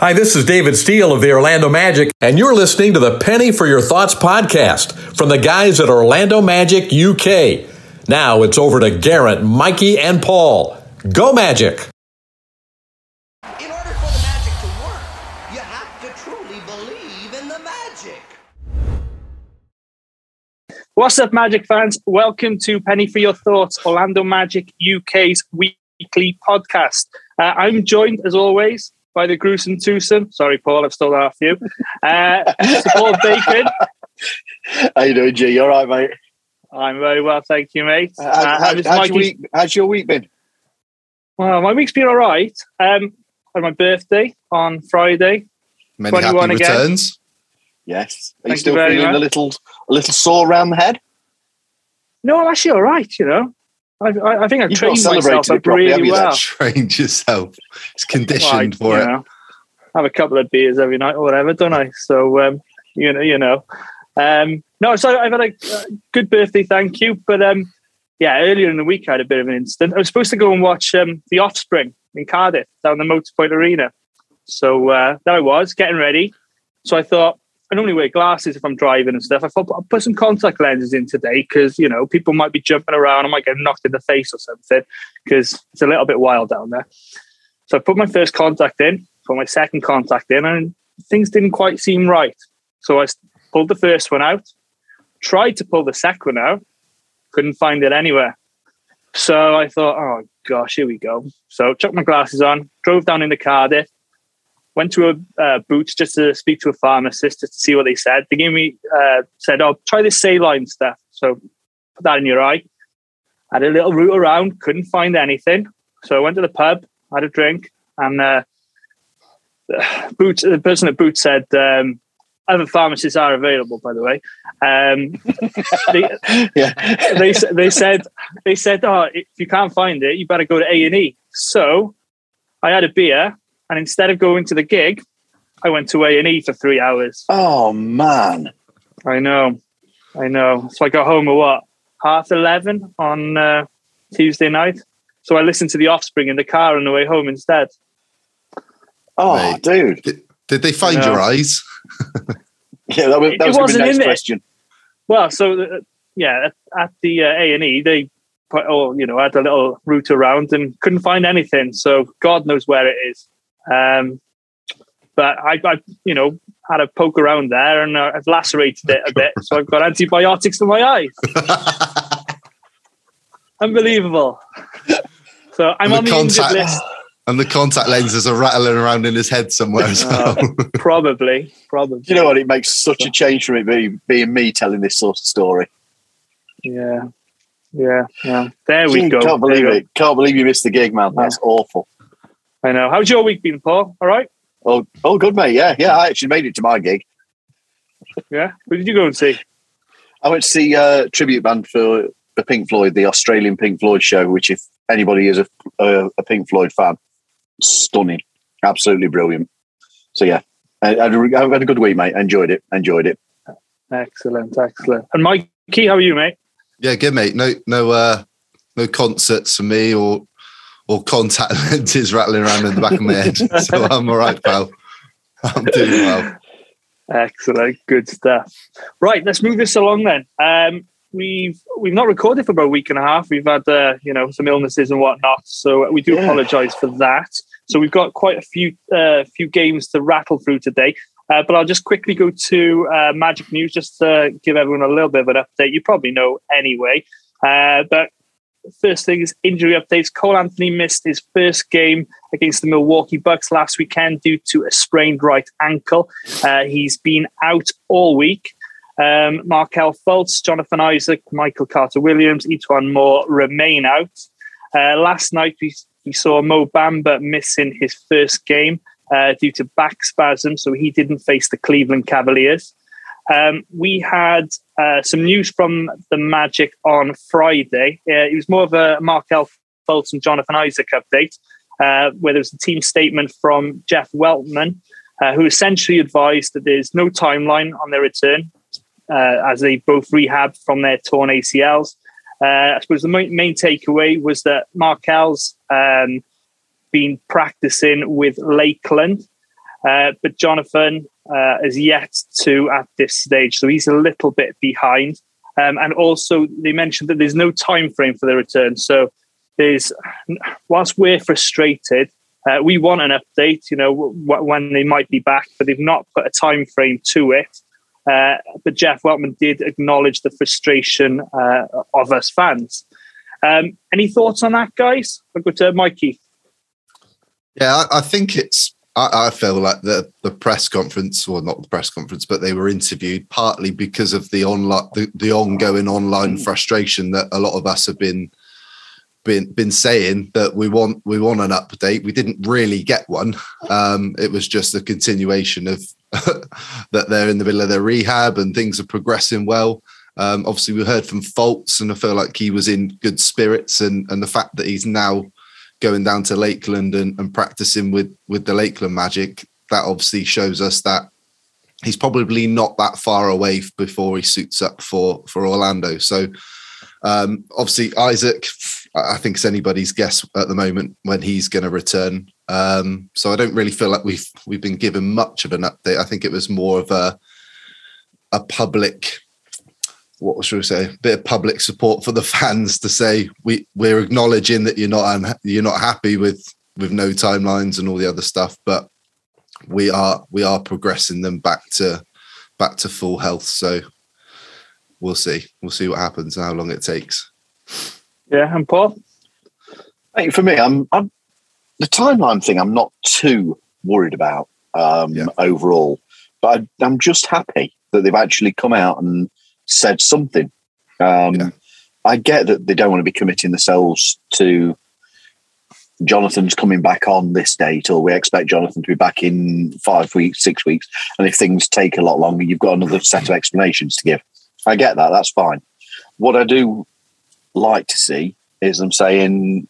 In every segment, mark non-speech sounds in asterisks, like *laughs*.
Hi, this is David Steele of the Orlando Magic, and you're listening to the Penny for Your Thoughts podcast from the guys at Orlando Magic UK. Now it's over to Garrett, Mikey, and Paul. Go Magic! In order for the magic to work, you have to truly believe in the magic. What's up, Magic fans? Welcome to Penny for Your Thoughts, Orlando Magic UK's weekly podcast. Uh, I'm joined, as always, by the gruesome twosome. Sorry, Paul, I've stolen off you. Uh, *laughs* Paul Bacon. How you doing, G? You all right, mate? I'm very well, thank you, mate. How, Uh, how- how's how's, your week, how's your week been? Well, my week's been all right. Um, had my birthday on Friday. Many 21 happy again. returns. Yes. Are Thank you you still very feeling much. a little a little sore around the head? No, I'm actually all right. You know, I, I, I think I've You've trained myself up properly, really well. *laughs* Trained yourself. It's conditioned Well, I- for it. know, have a couple of beers every night or whatever, don't I? So um, you know, you know. Um, no, so I've had a uh, good birthday, thank you. But um, yeah, earlier in the week I had a bit of an incident. I was supposed to go and watch um, The Offspring in Cardiff down the Motorpoint Arena. So uh, there I was getting ready. So I thought I normally wear glasses if I'm driving and stuff. I thought I'll put some contact lenses in today because you know people might be jumping around. I might get knocked in the face or something because it's a little bit wild down there. So I put my first contact in, put my second contact in, and things didn't quite seem right. So I pulled the first one out, tried to pull the second one out, couldn't find it anywhere. So I thought, oh gosh, here we go. So chucked my glasses on, drove down into Cardiff, went to a uh, Boots just to speak to a pharmacist just to see what they said. They gave me uh, said, "Oh, try this saline stuff." So put that in your eye. I Had a little route around, couldn't find anything. So I went to the pub, had a drink, and uh, *sighs* Boots, the person at Boots said, um, other pharmacists are available, by the way. Um, *laughs* they, *laughs* Yeah. they, they said, they said, oh, if you can't find it, you better go to A and E. So I had a beer, and instead of going to the gig, I went to A and E for three hours. oh man. I know, I know. So I got home at what half eleven on uh, Tuesday night. So I listened to The Offspring in the car on the way home instead. Oh, Mate. dude. Did, did they find your eyes? *laughs* Yeah, that was, It- that it was gonna be wasn't the next in it. question. Well, so uh, yeah, at, at the A and E, they put, oh, you know, had a little route around and couldn't find anything. So God knows where it is. Um, but I, I, you know, had a poke around there and uh, I've lacerated it a bit. So I've got antibiotics in my eyes. *laughs* Unbelievable. So I'm And the on the injured contact- list. and the contact lenses are rattling around in his head somewhere as well. *laughs* Probably, probably. Do you know what? It makes such a change from it being, being me telling this sort of story. Yeah, yeah, yeah. There we Gee, go. Can't There believe go. it. Can't believe you missed the gig, man. That's awful. I know. How's your week been, Paul? All right. Oh, oh, good, mate. Yeah, yeah. I actually made it to my gig. Yeah. Who did you go and see? I went to see uh, tribute band for the Pink Floyd, the Australian Pink Floyd show. Which, if anybody is a, a, a Pink Floyd fan, stunning, absolutely brilliant. So yeah, I, I've had a good week, mate. Enjoyed it. Enjoyed it. Excellent, excellent. And Mikey, how are you, mate? yeah, good mate. No, no, uh, no concerts for me or or contact *laughs* lenses rattling around in the back of my head. *laughs* So I'm all right, pal. I'm doing well. Excellent, good stuff. Right, let's move this along then. Um, we've we've not recorded for about a week and a half. We've had uh, you know some illnesses and whatnot, so we do Yeah. apologise for that. So we've got quite a few uh, few games to rattle through today. Uh, but I'll just quickly go to uh, Magic News just to give everyone a little bit of an update. You probably know anyway. Uh, but first thing is injury updates. Cole Anthony missed his first game against the Milwaukee Bucks last weekend due to a sprained right ankle. Uh, he's been out all week. Um, Markelle Fultz, Jonathan Isaac, Michael Carter Williams, E'Twaun Moore remain out. Uh, last night we, we saw Mo Bamba missing his first game uh, due to back spasm, so he didn't face the Cleveland Cavaliers. Um, we had uh, some news from the Magic on Friday. Uh, it was more of a Markelle Fultz and Jonathan Isaac update, uh, where there was a team statement from Jeff Weltman, uh, who essentially advised that there's no timeline on their return, uh, as they both rehab from their torn ACLs. Uh, I suppose the main, main takeaway was that Markelle's um, been practicing with Lakeland. Uh, but Jonathan uh, is yet to at this stage, so he's a little bit behind. Um, and also, they mentioned that there's no time frame for the return. So, there's whilst we're frustrated, uh, we want an update. You know when they might be back, but they've not put a time frame to it. Uh, but Jeff Weltman did acknowledge the frustration uh, of us fans. Um, any thoughts on that, guys? I'll go to Mikey. Yeah, I think it's. I, I, feel like the the press conference, or not the press conference, but they were interviewed partly because of the online, the, the ongoing online mm. frustration that a lot of us have been been been saying that we want we want an update. We didn't really get one. Um, it was just a continuation of *laughs* that they're in the middle of their rehab and things are progressing well. Um, obviously, we heard from Fultz, and I feel like he was in good spirits, and and the fact that he's now going down to Lakeland and, and practicing with with the Lakeland Magic, that obviously shows us that he's probably not that far away before he suits up for for Orlando. So um, obviously Isaac, I think it's anybody's guess at the moment when he's going to return. Um, so I don't really feel like we've we've been given much of an update. I think it was more of a a public what should we say, a bit of public support for the *laughs* fans to say we we're acknowledging that you're not you're not happy with with no timelines and all the other stuff, but we are we are progressing them back to back to full health. So we'll see. We'll see what happens and how long it takes. Yeah, and Paul. Hey, for me, I'm, I'm the timeline thing. I'm not too worried about um, yeah. overall, but I, I'm just happy that they've actually come out and said something. Um, yeah. I get that they don't want to be committing themselves to Jonathan's coming back on this date, or we expect Jonathan to be back in five weeks, six weeks. And if things take a lot longer, you've got another set of explanations to give. I get that. That's fine. What I do like to see is them saying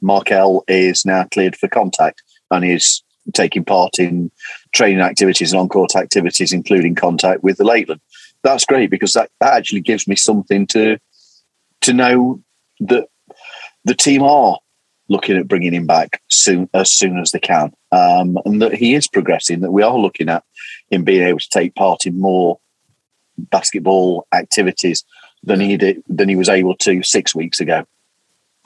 Markelle is now cleared for contact and is taking part in training activities and on-court activities, including contact with the Lakeland that's great because that, that actually gives me something to to know that the team are looking at bringing him back soon as soon as they can, um, and that he is progressing. That we are looking at him being able to take part in more basketball activities than he did than he was able to six weeks ago.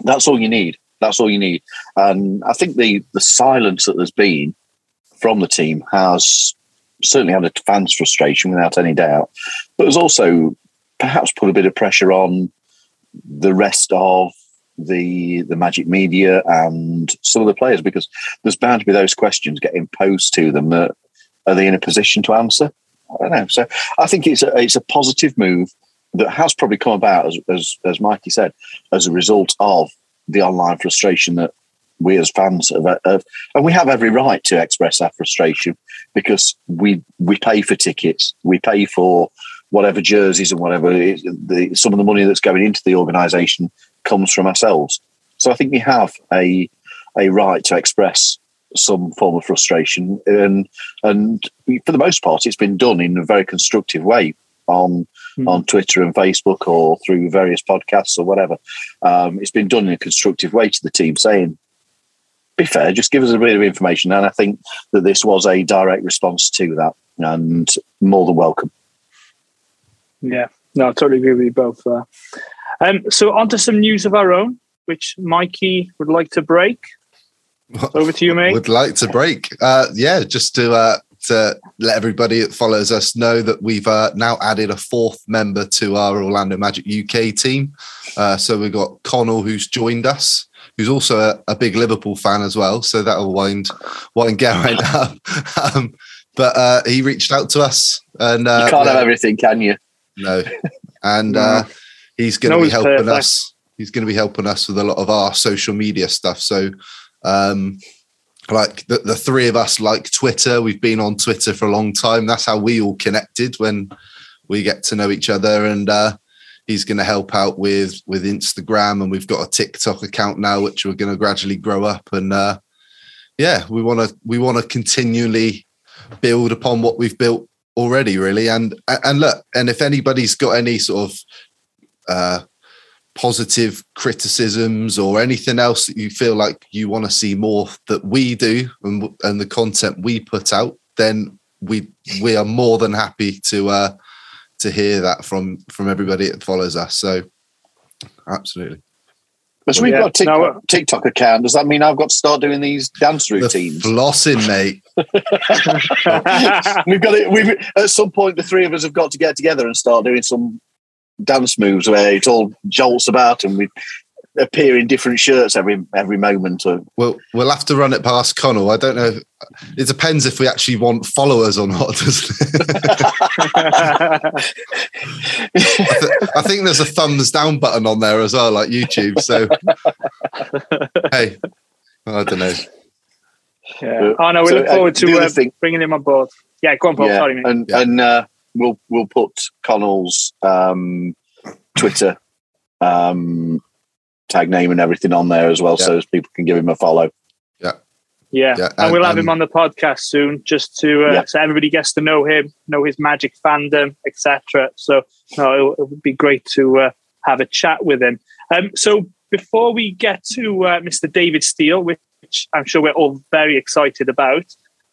That's all you need. That's all you need. And I think the the silence that there's been from the team has certainly had a fans' frustration without any doubt, but has also perhaps put a bit of pressure on the rest of the the magic media and some of the players because there's bound to be those questions getting posed to them that are they in a position to answer? I don't know. So I think it's a it's a positive move that has probably come about as as, as Mikey said as a result of the online frustration that we as fans have, have, and we have every right to express our frustration because we we pay for tickets, we pay for whatever jerseys and whatever the, some of the money that's going into the organisation comes from ourselves. So I think we have a a right to express some form of frustration, and and for the most part, it's been done in a very constructive way on mm. on Twitter and Facebook or through various podcasts or whatever. Um, it's been done in a constructive way to the team, saying be fair, just give us a bit of information. And I think that this was a direct response to that and more than welcome. Yeah, no, I totally agree with you both there. Um, so, on to some news of our own, which Mikey would like to break. *laughs* Over to you, mate. Would like to break. Uh, yeah, just to uh, to let everybody that follows us know that we've uh, now added a fourth member to our Orlando Magic UK team. Uh, so we've got Connell, who's joined us who's also a, a, big Liverpool fan as well. So that'll wind wind Geraint *laughs* up. Um, but uh, he reached out to us, and uh, you can't yeah, have everything, can you? No, and *laughs* uh, he's going to no be helping perfect. us. He's going to be helping us with a lot of our social media stuff. So, um, like the, the three of us like Twitter. We've been on Twitter for a long time. That's how we all connected when we get to know each other. And uh, he's going to help out with with Instagram, and we've got a TikTok account now, which we're going to gradually grow up. And uh, yeah, we want to we want to continually build upon what we've built already, really. And and look, and if anybody's got any sort of uh, positive criticisms or anything else that you feel like you want to see more that we do and, and the content we put out, then we we are more than happy to uh, to hear that from from everybody that follows us. So absolutely. Because we've Yeah, got a TikTok, no, uh, TikTok account. Does that mean I've got to start doing these dance The routines? flossing, mate. *laughs* *laughs* we've got it. We've at some point the three of us have got to get together and start doing some dance moves where it all jolts about and we appear in different shirts every every moment. Or, We'll we'll have to run it past Connell. I don't know. It depends if we actually want followers or not. *laughs* Doesn't it? I, th- I think there's a thumbs down button on there as well, like YouTube. So hey, I don't know. yeah. Oh no, we So, look uh, forward the to uh, thing- bringing him on board. Yeah, go on, Paul. yeah, Sorry, mate. and Yeah. and uh, we'll we'll put Connell's um, Twitter um, tag name and everything on there as well, Yeah. so as people can give him a follow. Yeah, Yeah, and, and- we'll have and- him on the podcast soon, just to uh, Yeah. so everybody gets to know him, know his magic fandom, etc. So, no, it, it would be great to uh, have a chat with him. Um, so, before we get to uh, Mr. David Steele, which I'm sure we're all very excited about,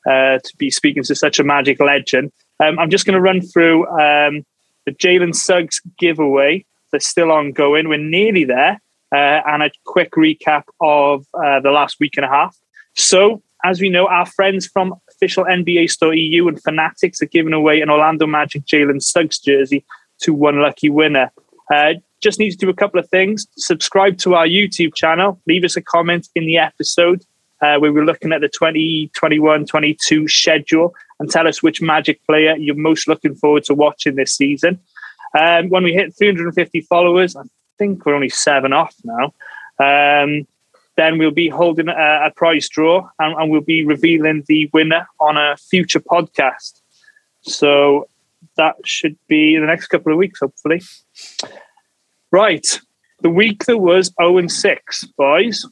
uh, to be speaking to such a magic legend, um, I'm just going to run through um, the Jalen Suggs giveaway that's still ongoing. We're nearly there, uh, and a quick recap of uh, the last week and a half. So, as we know, our friends from official NBA Store EU and Fanatics are giving away an Orlando Magic Jalen Suggs jersey to one lucky winner. Uh, just need to do a couple of things. Subscribe to our YouTube channel. Leave us a comment in the episode uh, where we're looking at the 2021 22 schedule and tell us which Magic player you're most looking forward to watching this season. Um, when we hit 350 followers, I think we're only seven off now. Um, then we'll be holding a, a prize draw and, and we'll be revealing the winner on a future podcast. So that should be in the next couple of weeks, hopefully. Right. The week that was 0 and 6, boys.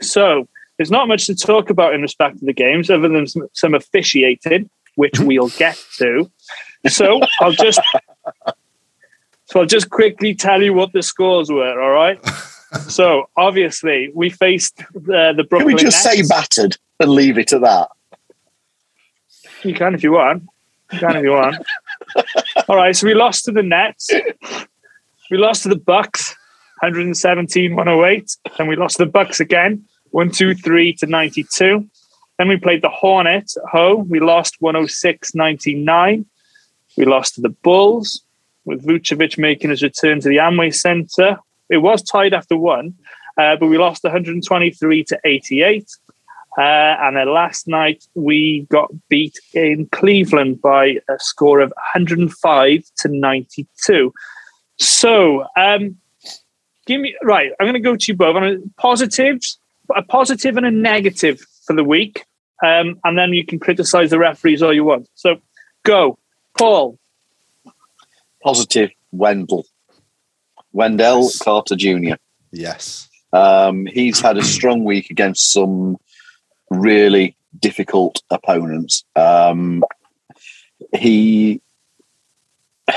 So there's not much to talk about in respect to the games other than some, some officiating, which *laughs* we'll get to. So I'll just so I'll just quickly tell you what the scores were, all right? *laughs* So obviously we faced uh, the Brooklyn Can we just say battered and leave it at that? You can if you want. You can if you want. *laughs* All right, so we lost to the Nets. We lost to the Bucks, 117, 108. Then we lost to the Bucks again, 123 to 92. Then we played the Hornets at home. We lost 106, 99. We lost to the Bulls, with Vucevic making his return to the Amway Center. It was tied after one, uh, but we lost 123 to 88. Uh, and then last night we got beat in Cleveland by a score of 105 to 92. So, um, give me right. I'm going to go to you both a positives, a positive and a negative for the week, um, and then you can criticize the referees all you want. So, go, Paul. Positive Wendell. Wendell Carter Jr. Yes. Um, he's had a strong week against some really difficult opponents. Um, he, *sighs*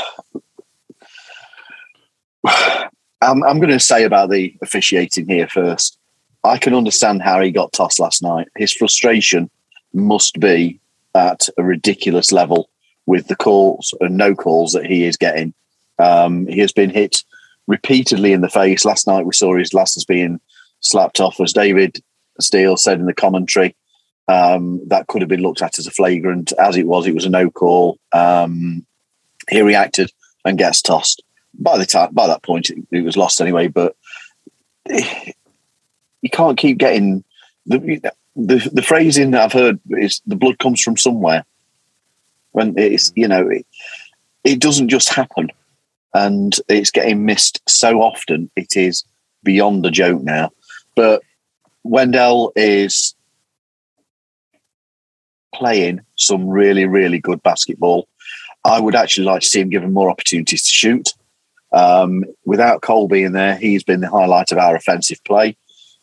I'm, I'm going to say about the officiating here first. I can understand how he got tossed last night. His frustration must be at a ridiculous level with the calls and no calls that he is getting. Um, he has been hit repeatedly in the face. Last night we saw his glasses being slapped off, as David Steele said in the commentary. Um, that could have been looked at as a flagrant. As it was, it was a no call. Um, he reacted and gets tossed. By the time, by that point, it, it was lost anyway. But you can't keep getting the, the the phrasing that I've heard is the blood comes from somewhere. When it's you know it, it doesn't just happen and it's getting missed so often. It is beyond the joke now. But Wendell is playing some really, really good basketball. I would actually like to see him given more opportunities to shoot. Um, without Cole being there, he's been the highlight of our offensive play.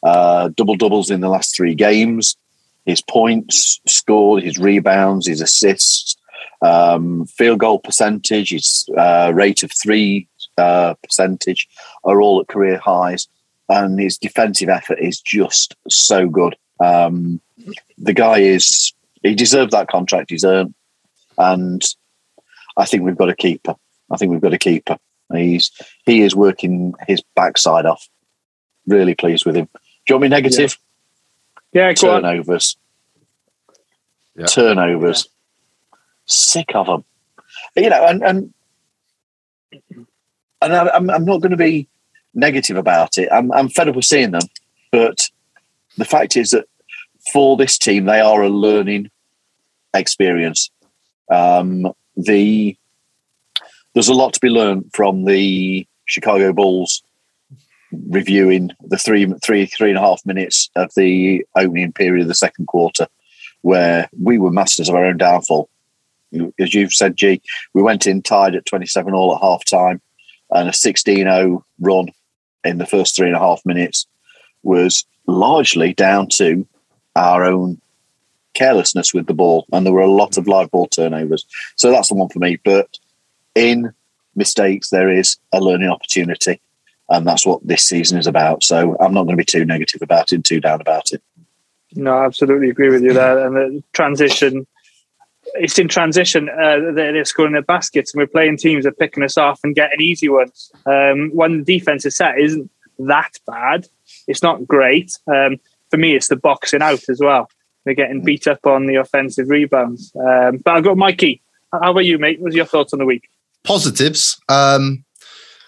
Uh, double doubles in the last three games. His points scored, his rebounds, his assists, um, field goal percentage, his uh, rate of three uh, percentage are all at career highs, and his defensive effort is just so good. Um, the guy is he deserved that contract he's earned, and I think we've got to keep her. I think we've got to keep her. He's he is working his backside off. Really pleased with him. Do you want me negative? Yeah, go on. Turnovers. Yeah. Turnovers. Sick of them. You know, and and and I- I'm I'm not going to be negative about it. I'm I'm fed up with seeing them, but the fact is that for this team, they are a learning experience. Um, the there's a lot to be learned from the Chicago Bulls reviewing the three three three and a half minutes of the opening period of the second quarter, where we were masters of our own downfall. As you've said, G, we went in tied at 27 all at half time, and a 16 0 run in the first three and a half minutes was largely down to our own carelessness with the ball. And there were a lot of live ball turnovers. So that's the one for me. But in mistakes, there is a learning opportunity. And that's what this season is about. So I'm not going to be too negative about it, too down about it. No, I absolutely agree with you there. And the transition, it's in transition. Uh, they're, scoring their baskets, and we're playing teams that are picking us off and getting easy ones. Um, when the defense is set, isn't that bad. It's not great. Um, for me, it's the boxing out as well. They're getting beat up on the offensive rebounds. Um, but I've got Mikey. How about you, mate? What was your thoughts on the week? positives. Um,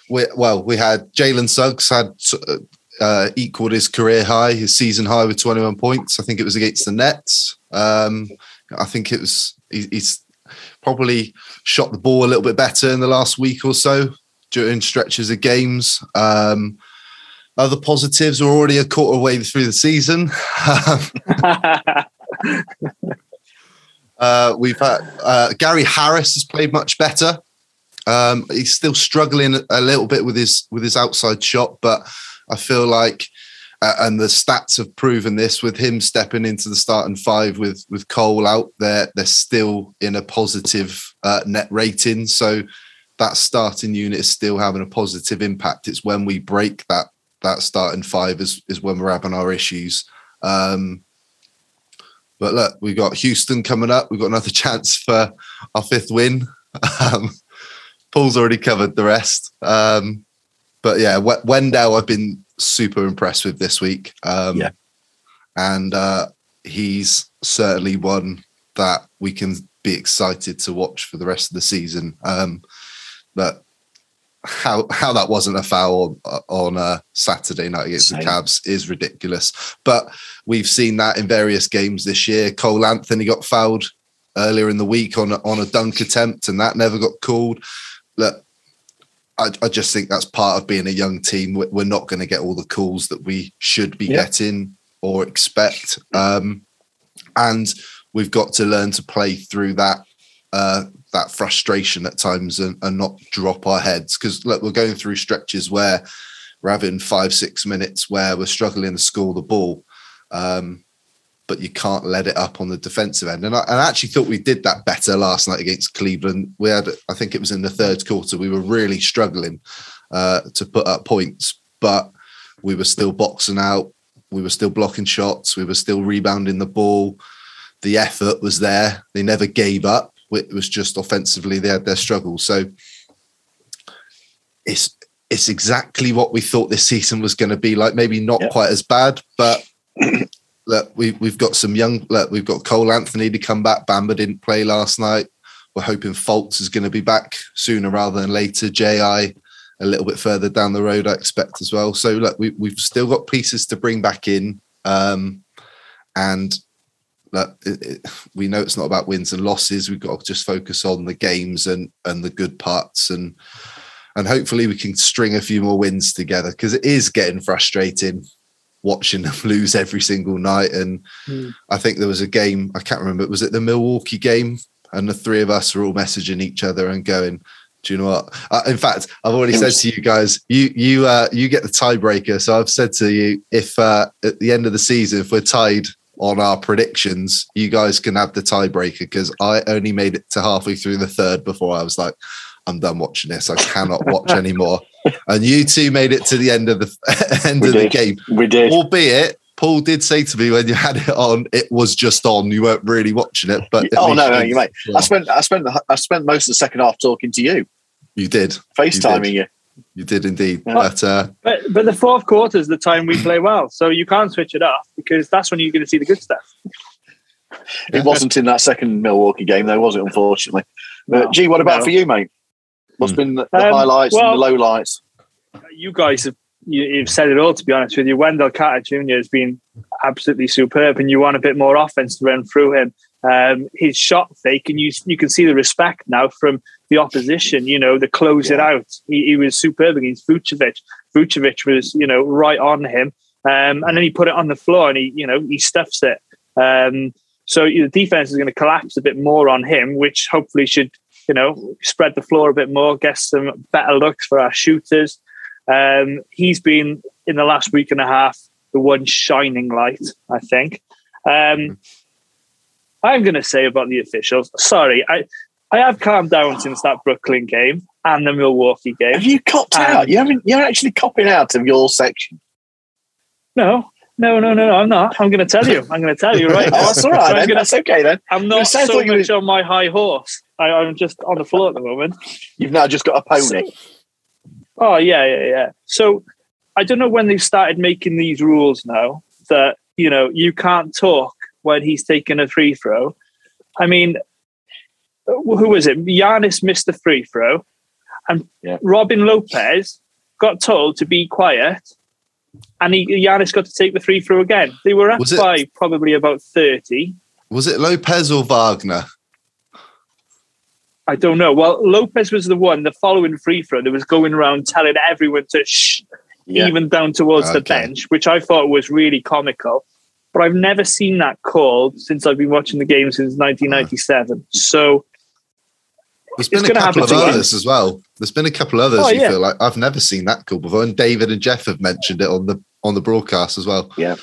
we, well, we had Jalen Suggs had uh, equaled his career high, his season high with 21 points. I think it was against the Nets. Um, I think it was he's probably shot the ball a little bit better in the last week or so during stretches of games. Um, other positives are already a quarter way through the season. *laughs* Uh, we've had uh, Gary Harris has played much better. Um, he's still struggling a little bit with his with his outside shot, but I feel like, uh, and the stats have proven this with him stepping into the starting five with with Cole out there, they're still in a positive uh, net rating. So that starting unit is still having a positive impact. It's when we break that that starting five is is when we're having our issues. Um, but look, we've got Houston coming up. We've got another *laughs* chance for our fifth win. Um, Paul's already covered the rest. Um, but yeah, Wendell, I've been super impressed with this week. Um, Yeah. And uh, he's certainly one that we can be excited to watch for the rest of the season. Um, but how how that wasn't a foul on, on uh, Saturday night against Same. the Cavs is ridiculous. But we've seen that in various games this year. Cole Anthony got fouled earlier in the week on a, on a dunk attempt, and that never got called. Look, I, I just think that's part of being a young team. We're, not going to get all the calls that we should be Yeah. getting or expect, um, and we've got to learn to play through that uh, that frustration at times and, and not drop our heads. Because look, we're going through stretches where we're having five six minutes where we're struggling to score the ball. Um, but you can't let it up on the defensive end. And I, and I actually thought we did that better last night against Cleveland. We had, I think it was in the third quarter, we were really struggling uh, to put up points, but we were still boxing out. We were still blocking shots. We were still rebounding the ball. The effort was there. They never gave up. It was just offensively they had their struggles. So it's it's exactly what we thought this season was going to be like. Maybe not Yep. quite as bad, but look, we, we've got some young. Look, we've got Cole Anthony to come back. Bamba didn't play last night. We're hoping Fultz is going to be back sooner rather than later. Ji a little bit further down the road, I expect as well. So look, we, we've still got pieces to bring back in, um, and it, we know it's not about wins and losses. We've got to just focus on the games and and the good parts and. And hopefully we can string a few more wins together because it is getting frustrating watching them *laughs* lose every single night. And Hmm. I think there was a game, I can't remember, was it the Milwaukee game? And the three of us were all messaging each other and going, do you know what? Uh, in fact, I've already said to you guys, you you uh, you get the tiebreaker. So I've said to you, if uh, at the end of the season, if we're tied on our predictions, you guys can have the tiebreaker because I only made it to halfway through the third before I was like, I'm done watching this. I cannot watch *laughs* anymore. And you two made it to the end of the *laughs* end We of the game. We did. Albeit, Paul did say to me when you had it on, it was just on. You weren't really watching it, but Oh no, no, you mate. I spent I spent the, I spent most of the second half talking to you, You did. FaceTiming you. You did indeed. Yeah. But uh, But but the fourth quarter is the time we play well, so you can't switch it off because that's when you're going to see the good stuff. It wasn't in that second Milwaukee game, though, was it? Unfortunately. No, Uh, Gee, what about no. for you, mate? What's Hmm. been the, the Um, highlights well- and the lowlights? You guys have you, you've said it all. To be honest with you, Wendell Carter Jr. has been absolutely superb, and you want a bit more offense to run through him. Um, his shot fake, and you you can see the respect now from the opposition. You know, the close it out. He, he was superb against Vucevic. Vucevic was you know right on him, um, and then he put it on the floor, and he you know he stuffs it. Um, so the defense is going to collapse a bit more on him, which hopefully should you know spread the floor a bit more, get some better looks for our shooters. Um, he's been in the last week and a half the one shining light, I think. Um, I'm going to say about the officials. Sorry, I I have calmed down since that Brooklyn game and the Milwaukee game. Have you copped out? You haven't. You're actually copping out of your section. No, no, no, no, no. I'm not. I'm going to tell you. I'm going to tell you right *laughs* Oh, that's all right. I'm then. gonna- That's okay then. I'm not so much on my high horse. I, I'm just on the floor at the moment. You've now just got a pony. Oh yeah, yeah, yeah. So I don't know when they've started making these rules now that you know you can't talk when he's taking a free throw. I mean, who was it? Giannis missed the free throw, and Yeah. Robin Lopez got told to be quiet, and he, Giannis got to take the free throw again. They were up it- by probably about thirty. was it Lopez or Wagner? I don't know. Well, Lopez was the one, the following free throw that was going around telling everyone to shh, Yeah. even down towards the bench, which I thought was really comical. But I've never seen that called since I've been watching the game since 1997. So There's It's been a couple of others as well. There's been a couple others Oh, you yeah. feel like I've never seen that call before. And David and Jeff have mentioned it on the on the broadcast as well. yeah,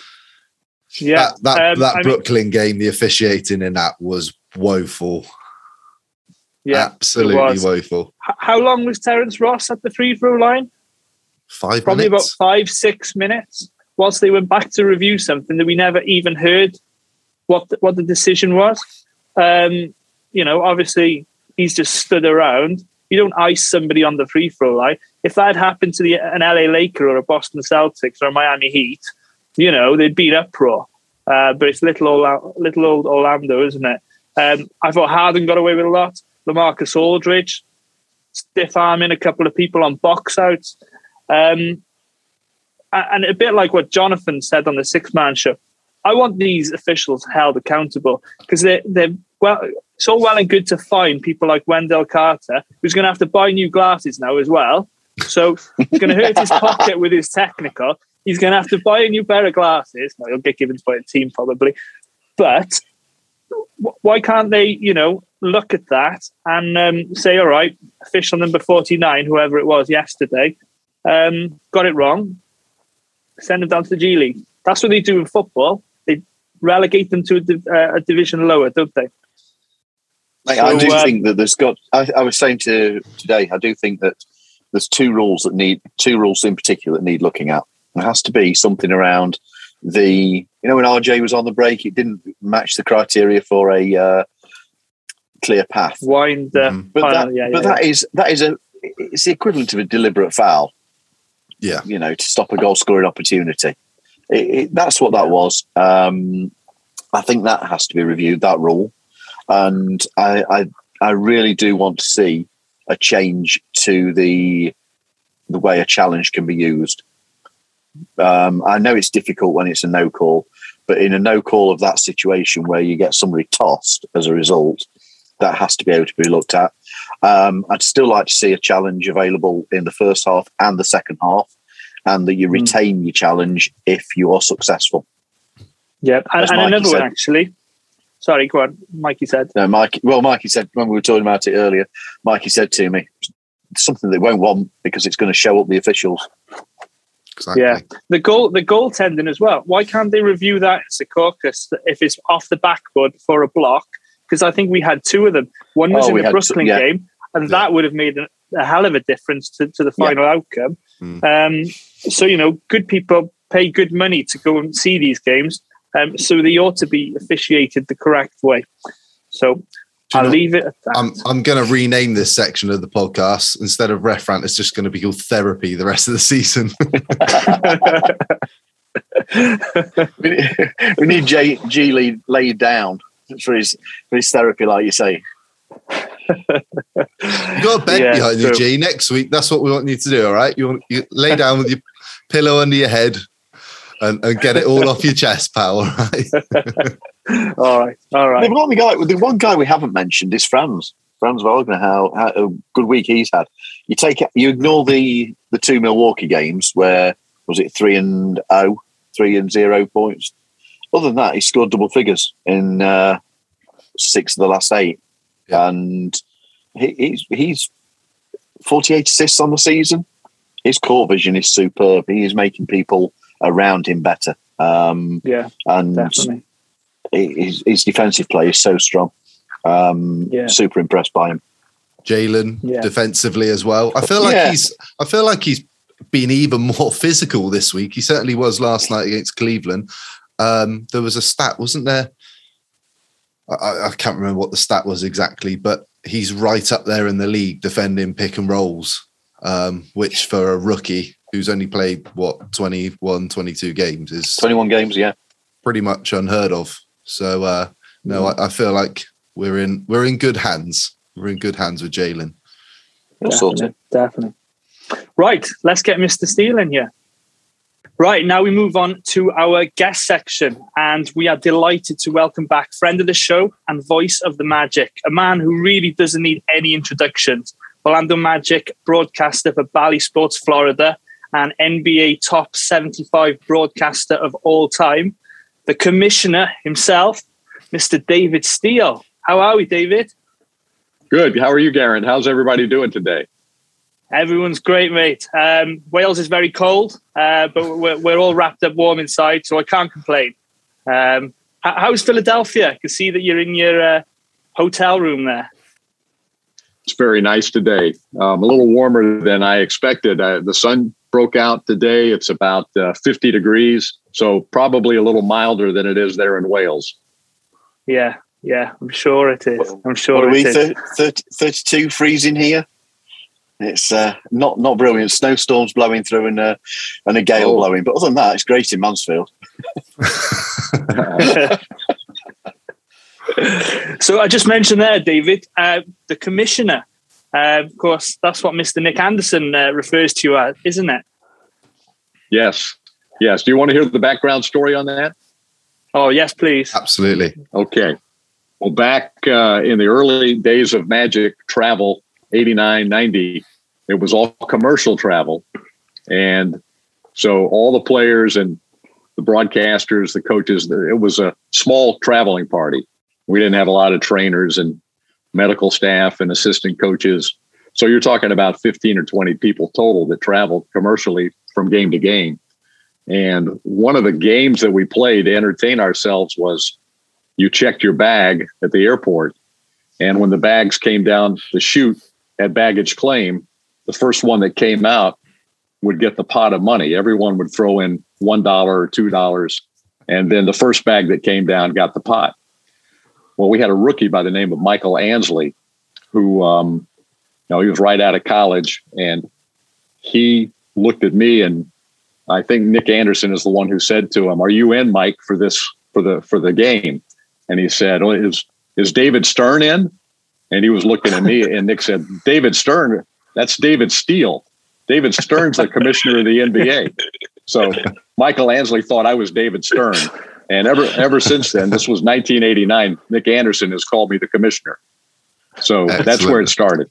that that, um, that I mean- Brooklyn game, the officiating in that was woeful. yeah. Absolutely woeful. How long was Terence Ross at the free throw line? Five Probably minutes. about five, six minutes. Whilst they went back to review something that we never even heard what the, what the decision was. Um, you know, obviously he's just stood around. You don't ice somebody on the free throw line. If that had happened to the, an LA Laker or a Boston Celtics or a Miami Heat, you know, they'd be in uproar. Uh, but it's little old, little old Orlando, isn't it? Um, I thought Harden got away with a lot. Lamarcus Aldridge, stiff arming a couple of people on box outs. Um, and a bit like what Jonathan said on the six man show, I want these officials held accountable because they're, they're well, it's all well and good to find people like Wendell Carter, who's going to have to buy new glasses now as well. So he's going to hurt his pocket with his technical. He's going to have to buy a new pair of glasses. Now, he'll get given by a team probably. But why can't they, you know, look at that and um, say, all right, official number 49, whoever it was yesterday, um, got it wrong, send them down to the G League. That's what they do in football. They relegate them to a, div- uh, a division lower, don't they? Mate, I do um, think that there's got. I, I was saying to today. I do think that there's two rules that need two rules in particular that need looking at. There has to be something around the. You know, when RJ was on the break, it didn't match the criteria for a uh, clear path. Wind, uh, Mhm. But final, that, yeah, but yeah, that is that is a. It's the equivalent of a deliberate foul. Yeah. You know, to stop a goal scoring opportunity. It, it, that's what that was. Um, I think that has to be reviewed. That rule, and I, I I really do want to see a change to the the way a challenge can be used. Um, I know it's difficult when it's a no call, but in a no call of that situation where you get somebody tossed as a result, that has to be able to be looked at. Um, I'd still like to see a challenge available in the first half and the second half, and that you retain your challenge if you are successful. yeah. And, and another one, actually. Sorry, go on. Mikey said. No, Mike. Well, Mikey said when we were talking about it earlier. Mikey said to me something they won't want because it's going to show up the officials. Exactly. Yeah. The goal, the goaltending as well. Why can't they review that in Secaucus if it's off the backboard for a block? Because I think we had two of them. One was Oh, in the had two- yeah. game, and Yeah. that would have made an a hell of a difference to, to the Yeah. final outcome. Mm. Um, so you know, good people pay good money to go and see these games, um, so they ought to be officiated the correct way. So I'll know- leave it at that. I'm I'm going to rename this section of the podcast instead of referant. It's just going to be called therapy the rest of the season. *laughs* we need, we need J, G Lee laid down for his for his therapy, like you say. You got a bed Yeah, behind you, true. G. Next week, that's what we want you to do. All right, you want you lay down with your pillow under your head and, and get it all off your chest, pal. All right. *laughs* all right, all right. The one guy, the one guy we haven't mentioned is Franz. Franz Wagner. How, how a good week he's had. You take you ignore the the two Milwaukee games where was it three and oh, three and zero points. Other than that, he scored double figures in uh, six of the last eight, Yeah. and he, he's he's forty eight assists on the season. His court vision is superb. He is making people around him better. Um, Yeah, and definitely. his, his defensive play is so strong. Um, Yeah. Super impressed by him. Jalen Yeah. defensively as well. I feel like Yeah. he's I feel like he's been even more *laughs* physical this week. He certainly was last night against Cleveland. Um, there was a stat, wasn't there? I- I, I can't remember what the stat was exactly, but he's right up there in the league defending pick and rolls, um, which for a rookie who's only played what 21, 22 games is 21 games, yeah. pretty much unheard of. So uh, no, I, I feel like we're in we're in good hands. We're in good hands with Jalen. Definitely, definitely. Right, let's get Mr. Steele in here. Right, now we move on to our guest section, and we are delighted to welcome back friend of the show and voice of the Magic, a man who really doesn't need any introductions. Orlando Magic broadcaster for Bally Sports Florida and NBA top 75 broadcaster of all time, the commissioner himself, Mr. David Steele. How are we, David? Good. How are you, Geraint? How's everybody doing today? Everyone's great, mate. Um, Wales is very cold, uh, but we're, we're all wrapped up warm inside, so I can't complain. Um, how's Philadelphia? I can see that you're in your uh, hotel room there. It's very nice today. Um, a little warmer than I expected. Uh, the sun broke out today. It's about uh, 50 degrees, so probably a little milder than it is there in Wales. Yeah, yeah, I'm sure it is. I'm What sure are we, it is. thir- 30, 32 freezing here? It's uh, not not brilliant. Snowstorms blowing through and, uh, and a gale Oh. blowing. But other than that, it's great in Mansfield. *laughs* *laughs* so I just mentioned there, David, uh, the commissioner. Uh, of course, that's what Mr. Nick Anderson uh, refers to you as, isn't it? yes. Yes. Do you want to hear the background story on that? Oh, yes, please. Absolutely. Okay. Well, back uh, in the early days of Magic travel, 89, 90, it was all commercial travel. And so all the players and the broadcasters, the coaches, it was a small traveling party. We didn't have a lot of trainers and medical staff and assistant coaches. So you're talking about 15 or 20 people total that traveled commercially from game to game. And one of the games that we played to entertain ourselves was you checked your bag at the airport. And when the bags came down the chute at baggage claim, the first one that came out would get the pot of money. Everyone would throw in $1 or $2. And then the first bag that came down got the pot. Well, we had a rookie by the name of Michael Ansley, who, um, you know, he was right out of college and he looked at me and I think Nick Anderson is the one who said to him, "Are you in, Mike, for this for the for the game?" And he said, "Is is David Stern in?" And he was looking at me, and Nick said, "David Stern, that's David Steele. David Stern's the commissioner of the NBA." So Michael Ansley thought I was David Stern, and ever ever since then, this was 1989. Nick Anderson has called me the commissioner. So that's where it started.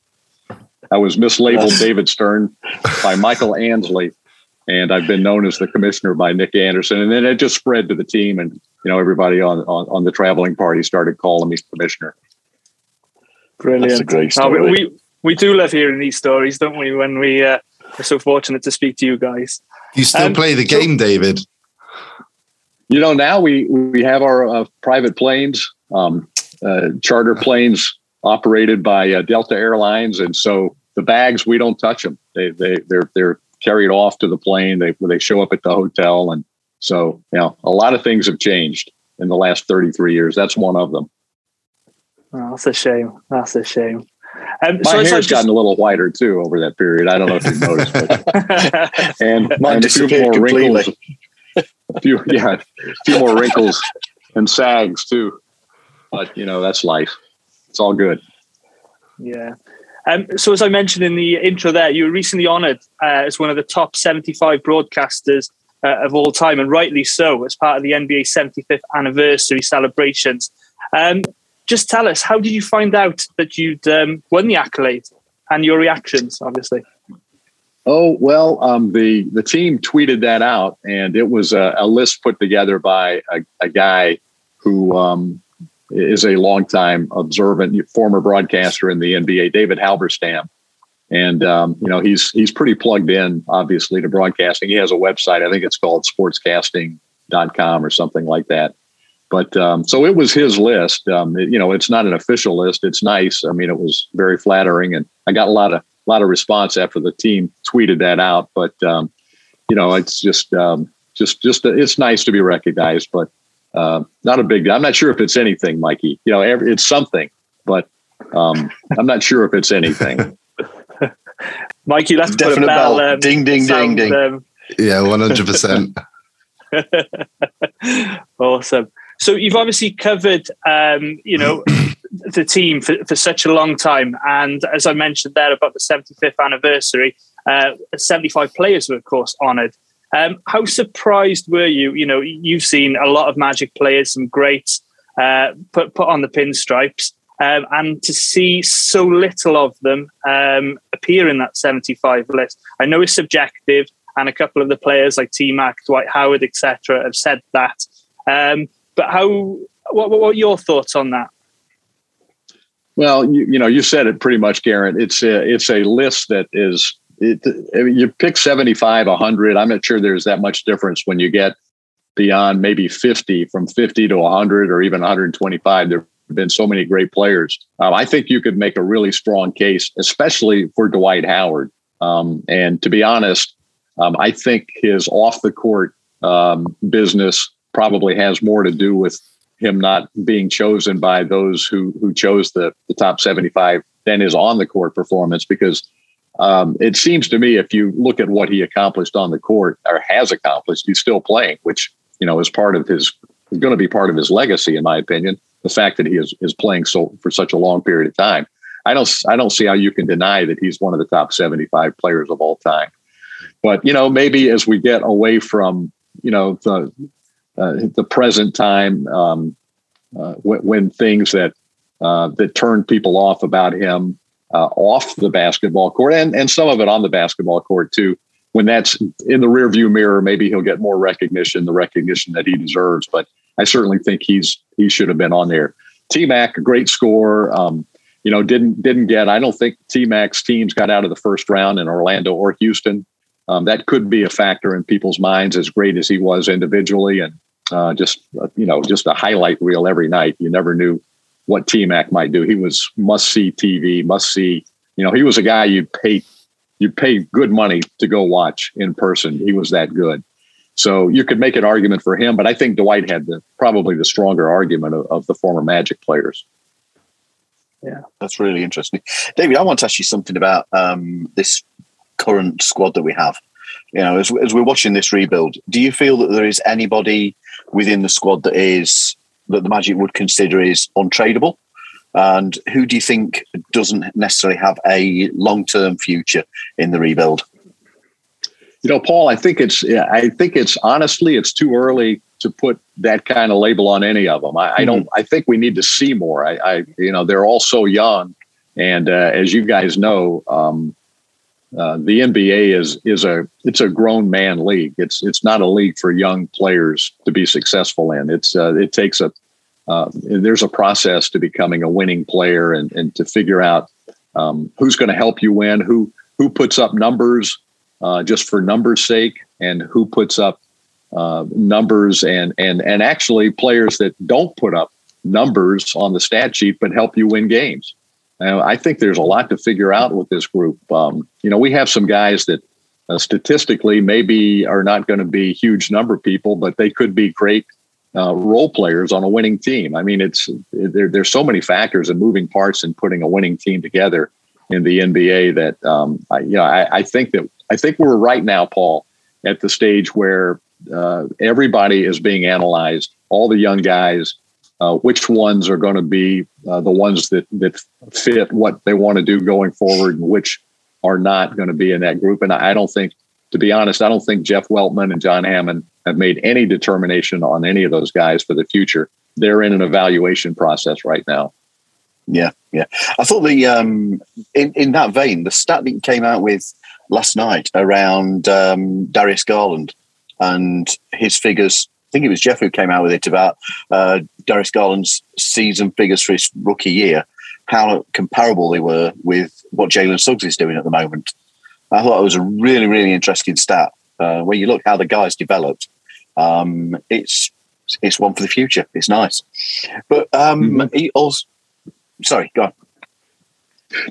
I was mislabeled David Stern by Michael Ansley and I've been known as the commissioner by Nick Anderson. And then it just spread to the team, and you know everybody on on, on the traveling party started calling me commissioner. Brilliant. That's a great Oh, we, we we do love hearing these stories, don't we? When we uh, are so fortunate to speak to you guys. You still Um, play the so- game, David? You know, now we we have our uh, private planes, um, uh, charter planes operated by uh, Delta Airlines, and so the bags we don't touch them. They they they're they're carried off to the plane. They they show up at the hotel, and so you know a lot of things have changed in the last 33 years. That's one of them. Oh, that's a shame. That's a shame. Um, My so hair's just... gotten a little whiter too over that period. I don't know if you've noticed, but... *laughs* and, and a few more completely. wrinkles. A few, *laughs* yeah, a few more wrinkles and sags too. But you know, that's life. It's all good. Yeah. Um, so, as I mentioned in the intro, there you were recently honoured uh, as one of the top 75 broadcasters uh, of all time, and rightly so, as part of the NBA 75th anniversary celebrations. Um, just tell us, how did you find out that you'd um, won the accolade and your reactions, obviously? Oh well, um, the the team tweeted that out, and it was a, a list put together by a, a guy who um, is a longtime observant former broadcaster in the NBA, David Halberstam, and um, you know he's he's pretty plugged in, obviously, to broadcasting. He has a website, I think it's called Sportscasting.com or something like that. But um, so it was his list. Um, it, you know, it's not an official list. It's nice. I mean, it was very flattering, and I got a lot of a lot of response after the team tweeted that out. But um, you know, it's just um, just just it's nice to be recognized, but uh, not a big deal. I'm not sure if it's anything, Mikey. You know, every, it's something, but um, I'm not sure if it's anything. *laughs* Mikey, that's definite bell. bell. Um, ding, ding, sound, ding, ding. Um, yeah, 100. percent *laughs* *laughs* Awesome. So you've obviously covered, um, you know, the team for, for such a long time, and as I mentioned there about the 75th anniversary, uh, 75 players were of course honoured. Um, how surprised were you? You know, you've seen a lot of Magic players, some greats, uh, put put on the pinstripes, um, and to see so little of them um, appear in that 75 list. I know it's subjective, and a couple of the players like T Mac, Dwight Howard, etc., have said that. Um, but how? What, what, are your thoughts on that? Well, you, you know, you said it pretty much, Garrett. It's a it's a list that is it, you pick 75, 100. I'm not sure there's that much difference when you get beyond maybe 50, from 50 to 100 or even 125. There have been so many great players. Um, I think you could make a really strong case, especially for Dwight Howard. Um, and to be honest, um, I think his off the court um, business probably has more to do with him not being chosen by those who who chose the the top 75 than his on the court performance because um, it seems to me if you look at what he accomplished on the court or has accomplished he's still playing which you know is part of his is going to be part of his legacy in my opinion the fact that he is is playing so for such a long period of time. I don't i don't see how you can deny that he's one of the top 75 players of all time. But you know maybe as we get away from you know the the present time um, uh, when, when, things that uh, that turn people off about him uh, off the basketball court and and some of it on the basketball court too. When that's in the rearview mirror, maybe he'll get more recognition, the recognition that he deserves. But I certainly think he's he should have been on there. T Mac, great scorer. Um, you know, didn't didn't get. I don't think T Mac's teams got out of the first round in Orlando or Houston. Um, that could be a factor in people's minds, as great as he was individually, and uh, just uh, you know just a highlight reel every night. You never knew what T Mac might do. He was must see TV, must see. You know, he was a guy you'd pay you'd pay good money to go watch in person. He was that good. So you could make an argument for him, but I think Dwight had the probably the stronger argument of, of the former Magic players. Yeah, that's really interesting, David. I want to ask you something about um, this current squad that we have. You know, as, as we're watching this rebuild, do you feel that there is anybody within the squad that is that the Magic would consider is untradeable? And who do you think doesn't necessarily have a long term future in the rebuild? You know, Paul, I think it's I think it's honestly it's too early to put that kind of label on any of them. I, mm-hmm. I don't. I think we need to see more. I, I, you know, they're all so young, and uh, as you guys know, um, uh, the NBA is is a it's a grown man league. It's it's not a league for young players to be successful in. It's uh, it takes a uh, there's a process to becoming a winning player and and to figure out um, who's going to help you win, who who puts up numbers uh, just for numbers' sake, and who puts up uh, numbers and and and actually players that don't put up numbers on the stat sheet but help you win games. I think there's a lot to figure out with this group. Um, you know, we have some guys that uh, statistically maybe are not going to be huge number of people, but they could be great uh, role players on a winning team. I mean, it's there, there's so many factors and moving parts in putting a winning team together in the NBA that um, I, you know I, I, think that I think we're right now, Paul, at the stage where uh, everybody is being analyzed. All the young guys, uh, which ones are going to be uh, the ones that that fit what they want to do going forward, and which are not going to be in that group. And I don't think, to be honest, I don't think Jeff Weltman and John Hammond have made any determination on any of those guys for the future. They're in an evaluation process right now. Yeah, yeah. I thought the um, in in that vein, the stat that came out with last night around um, Darius Garland and his figures. I think it was Jeff who came out with it about uh, Darius Garland's season figures for his rookie year, how comparable they were with what Jalen Suggs is doing at the moment. I thought it was a really, really interesting stat. Uh, when you look how the guys developed, um, it's it's one for the future. It's nice, but um, mm-hmm. he also. Sorry, go on.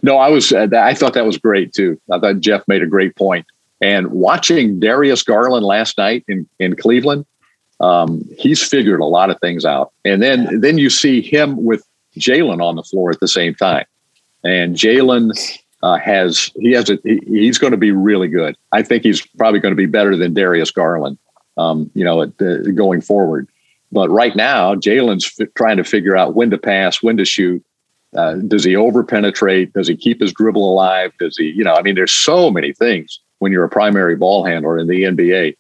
No, I was. Uh, I thought that was great too. I thought Jeff made a great point. And watching Darius Garland last night in in Cleveland, um, he's figured a lot of things out. And then then you see him with Jalen on the floor at the same time, and Jalen uh, has he has a he, he's going to be really good. I think he's probably going to be better than Darius Garland. Um, you know, at, uh, going forward. But right now, Jalen's f- trying to figure out when to pass, when to shoot, uh, does he over penetrate? Does he keep his dribble alive? Does he, you know, I mean, there's so many things when you're a primary ball handler in the NBA.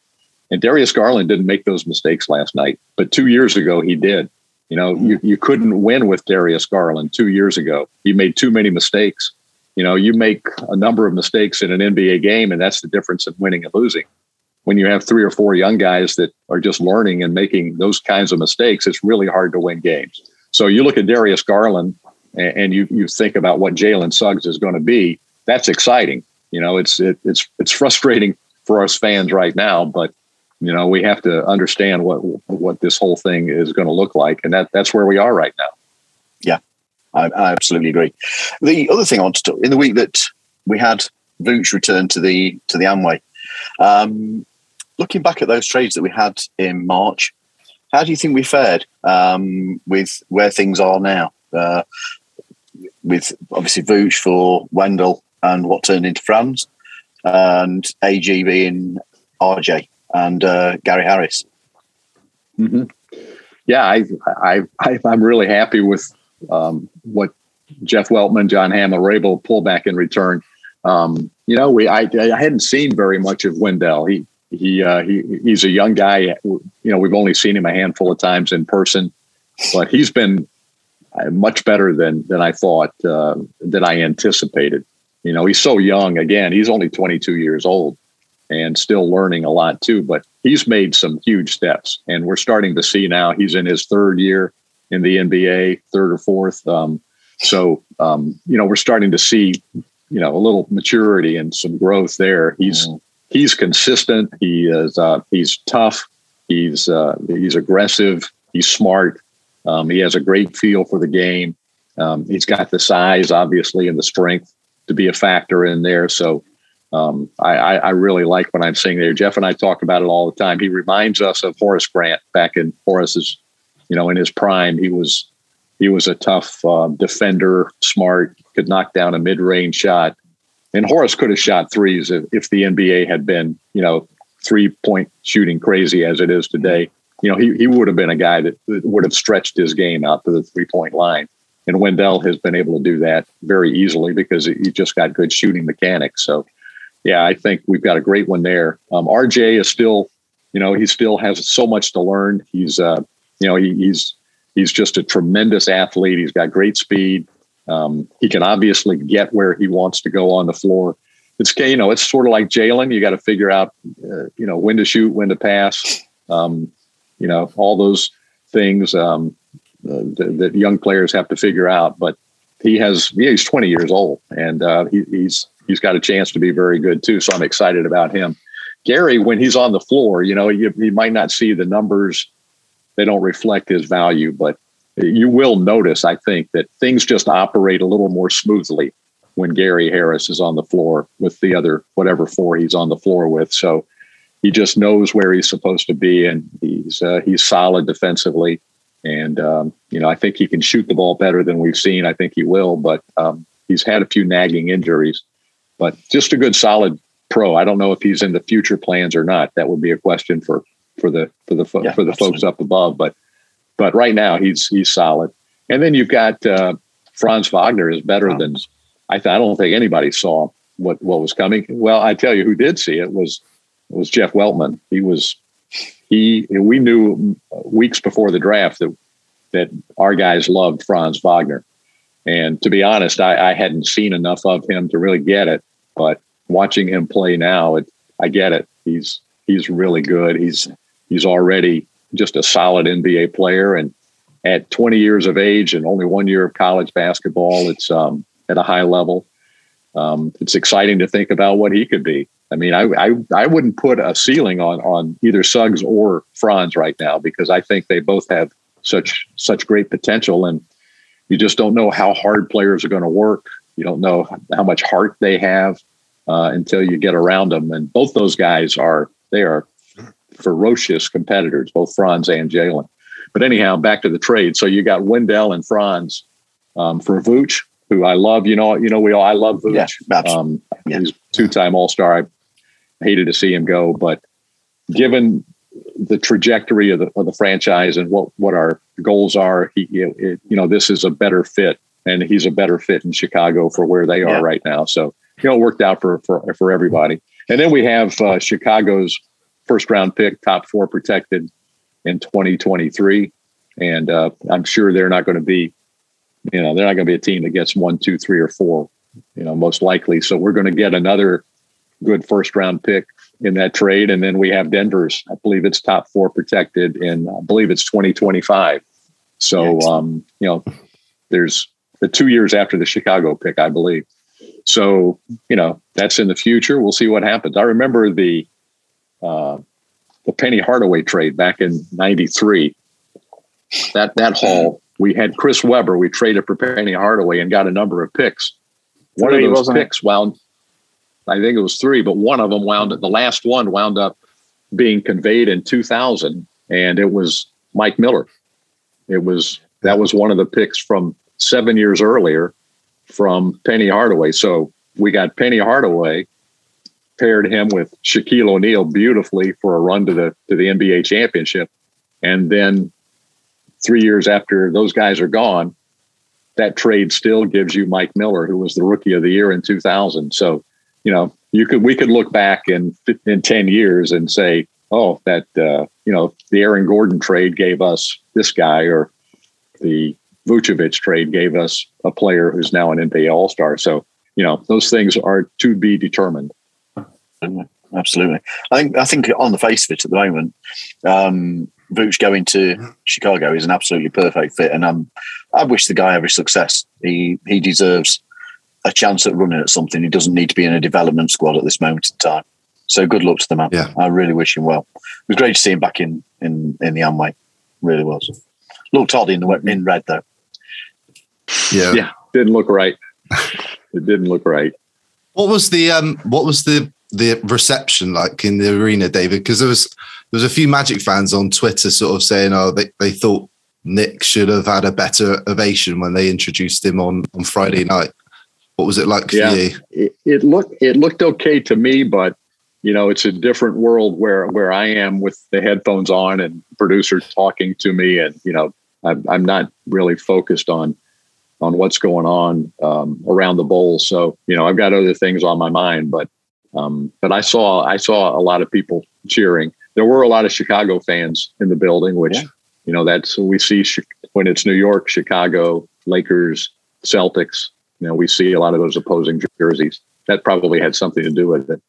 And Darius Garland didn't make those mistakes last night, but two years ago he did. You know, you, you couldn't win with Darius Garland two years ago. He made too many mistakes. You know, you make a number of mistakes in an NBA game, and that's the difference in winning and losing. When you have three or four young guys that are just learning and making those kinds of mistakes, it's really hard to win games. So you look at Darius Garland and, and you you think about what Jalen Suggs is going to be, that's exciting. You know, it's it, it's it's frustrating for us fans right now, but you know we have to understand what what this whole thing is going to look like, and that that's where we are right now. Yeah, I, I absolutely agree. The other thing I want to talk in the week that we had Vooch return to the to the Amway. Um, looking back at those trades that we had in March, how do you think we fared um, with where things are now? Uh, with obviously Vooch for Wendell and what turned into Franz, and AG being RJ and uh, Gary Harris. Mm-hmm. Yeah, I, I, I, am really happy with um, what Jeff Weltman, John Hammond were able to pull back in return. Um, you know, we I, I hadn't seen very much of Wendell. He he uh, he he's a young guy. You know, we've only seen him a handful of times in person, but he's been uh, much better than than I thought uh, than I anticipated. You know, he's so young. Again, he's only 22 years old and still learning a lot too. But he's made some huge steps, and we're starting to see now. He's in his third year in the NBA, third or fourth. Um, so um, you know, we're starting to see you know a little maturity and some growth there. He's mm. he's consistent. He is uh, he's tough. He's uh, he's aggressive. He's smart. Um, he has a great feel for the game. Um, he's got the size, obviously, and the strength to be a factor in there. So um, I, I, really like what I'm seeing there. Jeff and I talk about it all the time. He reminds us of Horace Grant back in Horace's, you know, in his prime. He was he was a tough uh, defender, smart, could knock down a mid-range shot. And Horace could have shot threes if, if the NBA had been, you know, three-point shooting crazy as it is today you know, he, he would have been a guy that, would have stretched his game out to the three point line. And Wendell has been able to do that very easily because he just got good shooting mechanics. So, yeah, I think we've got a great one there. Um, RJ is still, you know, he still has so much to learn. He's, uh, you know, he, he's he's just a tremendous athlete. He's got great speed. Um, he can obviously get where he wants to go on the floor. It's you know, it's sort of like Jalen. You got to figure out, uh, you know, when to shoot, when to pass. Um, you know, all those things um, uh, that, that, young players have to figure out. But he has, he's 20 years old and uh, he, he's, he's got a chance to be very good too. So I'm excited about him. Gary, when he's on the floor, you know, you, you might not see the numbers. They don't reflect his value, but you will notice, I think, that things just operate a little more smoothly when Gary Harris is on the floor with the other whatever four he's on the floor with. So he just knows where he's supposed to be, and he's uh, he's solid defensively. And um, you know, I think he can shoot the ball better than we've seen. I think he will, but um, he's had a few nagging injuries. But just a good, solid pro. I don't know if he's in the future plans or not. That would be a question for for the for the yeah, for the absolutely. folks up above. But but right now he's he's solid. And then you've got uh, Franz Wagner is better Franz. than I. Th- I don't think anybody saw what what was coming. Well, I tell you, who did see it was was Jeff Weltman. He was he. We knew weeks before the draft that that our guys loved Franz Wagner. And to be honest, I, I hadn't seen enough of him to really get it. But watching him play now, it, I get it. He's he's really good. He's he's already just a solid NBA player, and at 20 years of age and only one year of college basketball, it's um, at a high level. Um, it's exciting to think about what he could be. I mean, I, I, I wouldn't put a ceiling on on either Suggs or Franz right now because I think they both have such such great potential, and you just don't know how hard players are going to work. You don't know how much heart they have uh, until you get around them. And both those guys are they are ferocious competitors, both Franz and Jalen. But anyhow, back to the trade. So you got Wendell and Franz um, for Vooch, who I love. You know, you know, we all I love Vooch. Yeah, um, yeah. He's two-time All-Star. I hated to see him go, but given the trajectory of the, of the franchise and what what our goals are, he, it, you know, this is a better fit, and he's a better fit in Chicago for where they are yeah. right now. So you know, it worked out for for for everybody. And then we have uh, Chicago's first round pick, top four protected in 2023. And uh, I'm sure they're not going to be, you know, they're not going to be a team that gets one, two, three, or four, you know, most likely. So we're going to get another good first round pick in that trade. And then we have Denver's, I believe it's top four protected in, I believe it's 2025. So, um, you know, there's the two years after the Chicago pick, I believe. So, you know, that's in the future. We'll see what happens. I remember the uh, the Penny Hardaway trade back in '93. That that haul, we had Chris Webber. We traded for Penny Hardaway and got a number of picks. One three, of those picks it? wound, I think it was three, but one of them wound. The last one wound up being conveyed in 2000, and it was Mike Miller. It was that was one of the picks from seven years earlier from Penny Hardaway. So we got Penny Hardaway paired him with Shaquille O'Neal beautifully for a run to the to the NBA championship. And then three years after those guys are gone, that trade still gives you Mike Miller, who was the rookie of the year in 2000. So, you know, you could we could look back in in 10 years and say, oh, that uh, you know, the Aaron Gordon trade gave us this guy, or the Vucevic trade gave us a player who's now an NBA All Star. So, you know, those things are to be determined absolutely. I think I think on the face of it at the moment, um, Vooch going to Chicago is an absolutely perfect fit, and um, I wish the guy every success. He he deserves a chance at running at something. He doesn't need to be in a development squad at this moment in time. So good luck to the man. Yeah. I really wish him well. It was great to see him back in in in the Amway. Really was. Looked odd in the in red though. Yeah, yeah, didn't look right. *laughs* it didn't look right. What was the um? What was the the reception like in the arena, David? Because there was there was a few Magic fans on Twitter sort of saying, oh, they, they thought Nick should have had a better ovation when they introduced him on on Friday night. What was it like yeah, for you? It, it looked it looked okay to me, but you know, it's a different world where where I am with the headphones on and producer talking to me, and you know, I'm, I'm not really focused on on what's going on um, around the bowl. So you know, I've got other things on my mind, but um, but I saw I saw a lot of people cheering. There were a lot of Chicago fans in the building, which yeah. you know that's we see when it's New York, Chicago, Lakers, Celtics. You know, we see a lot of those opposing jerseys. That probably had something to do with it.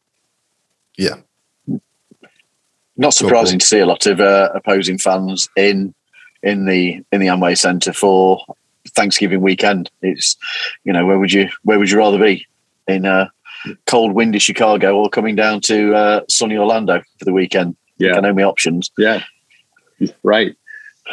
Yeah. Not surprising to see a lot of uh, opposing fans in in the in the Amway Centre for Thanksgiving weekend. It's you know where would you where would you rather be in uh, cold, windy Chicago or coming down to uh, sunny Orlando for the weekend. Yeah, I know my options. Yeah, right.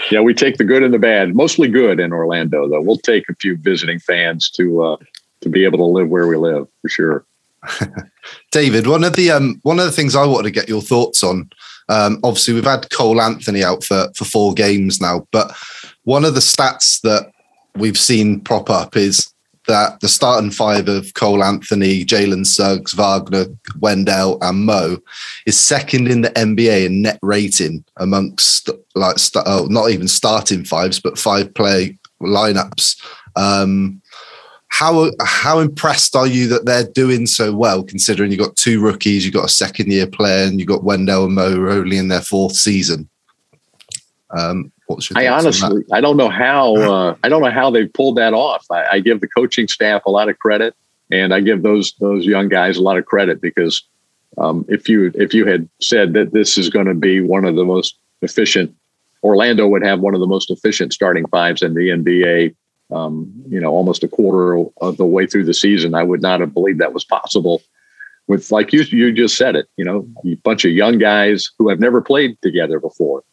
yeah, we take the good and the bad, mostly good in Orlando, though. We'll take a few visiting fans to uh, to be able to live where we live for sure. *laughs* David, one of the um, one of the things I wanted to get your thoughts on. Um, obviously, we've had Cole Anthony out for for four games now, but one of the stats that we've seen prop up is that the starting five of Cole Anthony, Jalen Suggs, Wagner, Wendell, and Mo is second in the NBA in net rating amongst like oh, not even starting fives, but five play lineups. Um, how how impressed are you that they're doing so well, considering you've got two rookies, you've got a second year player, and you've got Wendell and Mo are only in their fourth season? Um, I honestly, I don't know how, *laughs* uh, I don't know how they pulled that off. I, I, give the coaching staff a lot of credit, and I give those those young guys a lot of credit because um, if you if you had said that this is going to be one of the most efficient, Orlando would have one of the most efficient starting fives in the NBA um, you know, almost a quarter of the way through the season. I would not have believed that was possible. With like you, you just said it. You know, a bunch of young guys who have never played together before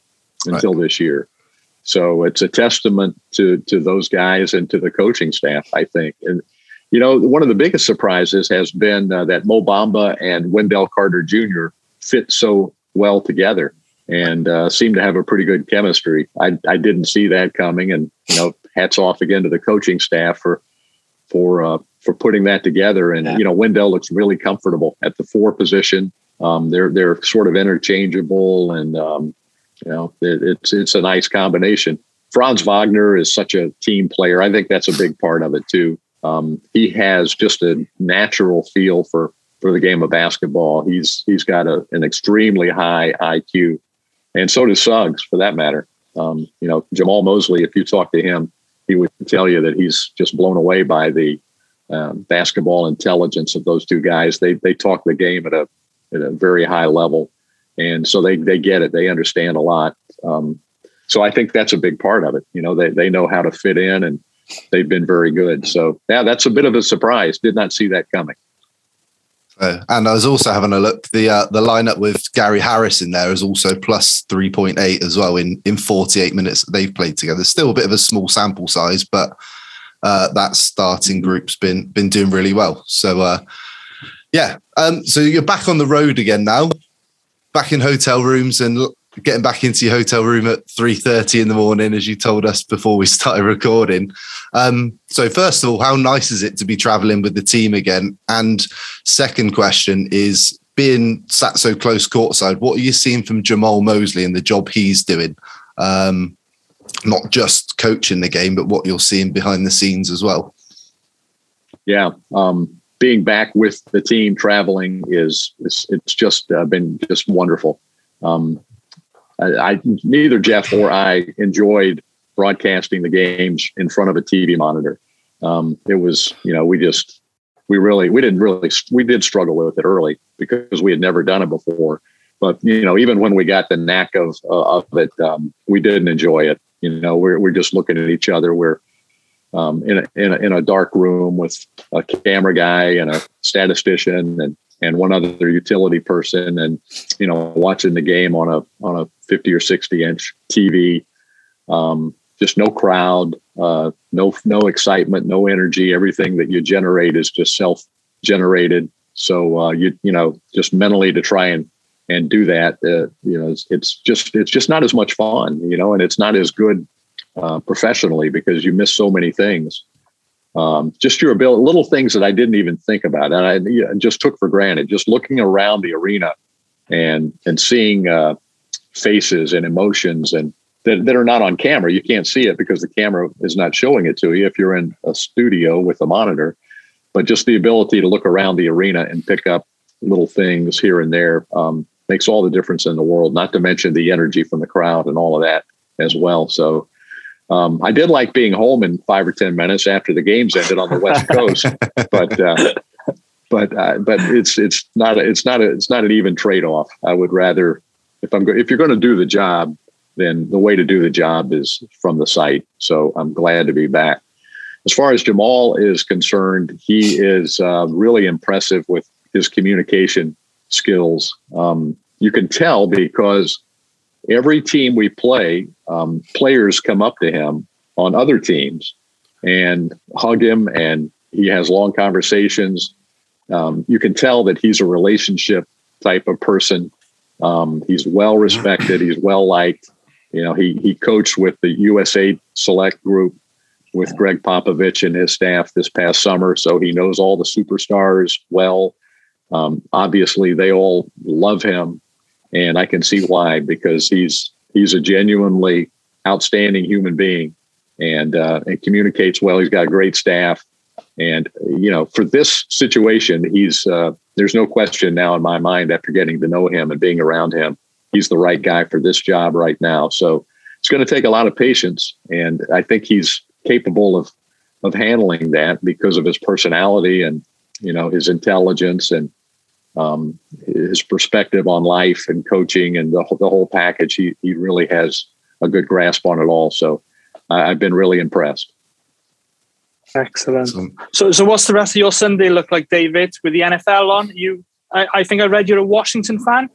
until right. this year. So it's a testament to to those guys and to the coaching staff. I think, and you know, one of the biggest surprises has been uh, that Mo Bamba and Wendell Carter Jr. fit so well together and uh, seem to have a pretty good chemistry. I, I didn't see that coming, and you know, hats off again to the coaching staff for for uh, for putting that together. And you know, Wendell looks really comfortable at the four position. Um, they're they're sort of interchangeable, and um, you know, it, it's it's a nice combination. Franz Wagner is such a team player. I think that's a big part of it too. Um, he has just a natural feel for for the game of basketball. He's he's got a, an extremely high IQ, and so does Suggs for that matter. Um, you know, Jamahl Mosley, if you talk to him, he would tell you that he's just blown away by the um, basketball intelligence of those two guys. They they talk the game at a at a very high level, and so they they get it. They understand a lot. Um, so I think that's a big part of it. You know, they they know how to fit in, and they've been very good. So yeah, that's a bit of a surprise. Did not see that coming. Uh, and I was also having a look. The uh, the lineup with Gary Harris in there is also plus three point eight as well in in forty eight minutes they've played together. Still a bit of a small sample size, but uh, that starting group's been been doing really well. So uh, yeah, um, so you're back on the road again now, back in hotel rooms and getting back into your hotel room at 3.30 in the morning as you told us before we *laughs* started recording. Um, so first of all how nice is it to be traveling with the team again? And second question is being sat so close courtside what are you seeing from jamahl mosley and the job he's doing? Um, not just coaching the game but what you're seeing behind the scenes as well. Yeah um, being back with the team traveling is, is it's just uh, been just wonderful um, I, neither Jeff or I enjoyed broadcasting the games in front of a TV monitor. Um, it was, you know, we just we really we didn't really we did struggle with it early because we had never done it before. But you know, even when we got the knack of uh, of it, um, we didn't enjoy it. You know, we're we're just looking at each other. We're um, in a, in a in a dark room with a camera guy and a statistician and and one other utility person and you know watching the game on a on a 50 or 60 inch tv um, just no crowd uh, no no excitement no energy. Everything that you generate is just self generated so uh, you you know just mentally to try and and do that uh, you know it's, it's, just it's just not as much fun you know and it's not as good uh, professionally because you miss so many things um, just your ability, little things that I didn't even think about, and I you know, just took for granted. Just looking around the arena and and seeing uh, faces and emotions and that, that are not on camera. You can't see it because the camera is not showing it to you if you're in a studio with a monitor. But just the ability to look around the arena and pick up little things here and there um, makes all the difference in the world. Not to mention the energy from the crowd and all of that as well. So um, I did like being home in five or ten minutes after the games ended on the West *laughs* Coast, but uh, but uh, but it's it's not a, it's not a, it's not an even trade off. I would rather if I'm go- if you're going to do the job, then the way to do the job is from the site. So I'm glad to be back. As far as Jamahl is concerned, he is uh, really impressive with his communication skills. Um, you can tell because every team we play, um, players come up to him on other teams and hug him, and he has long conversations. Um, you can tell that he's a relationship type of person. Um, he's well respected. He's well liked. You know, he he coached with the USA Select Group with Gregg Popovich and his staff this past summer, so he knows all the superstars well. Um, obviously, they all love him, and I can see why because he's he's a genuinely outstanding human being, and uh, and communicates well. He's got a great staff, and you know, for this situation, he's uh, there's no question now in my mind after getting to know him and being around him, he's the right guy for this job right now. So it's going to take a lot of patience, and I think he's capable of of handling that because of his personality and you know his intelligence and um, his perspective on life and coaching and the, the whole package. He he really has a good grasp on it all. So I, I've been really impressed. Excellent. So, so what's the rest of your Sunday look like, David? With the NFL on, you, I, I think I read you're a Washington fan.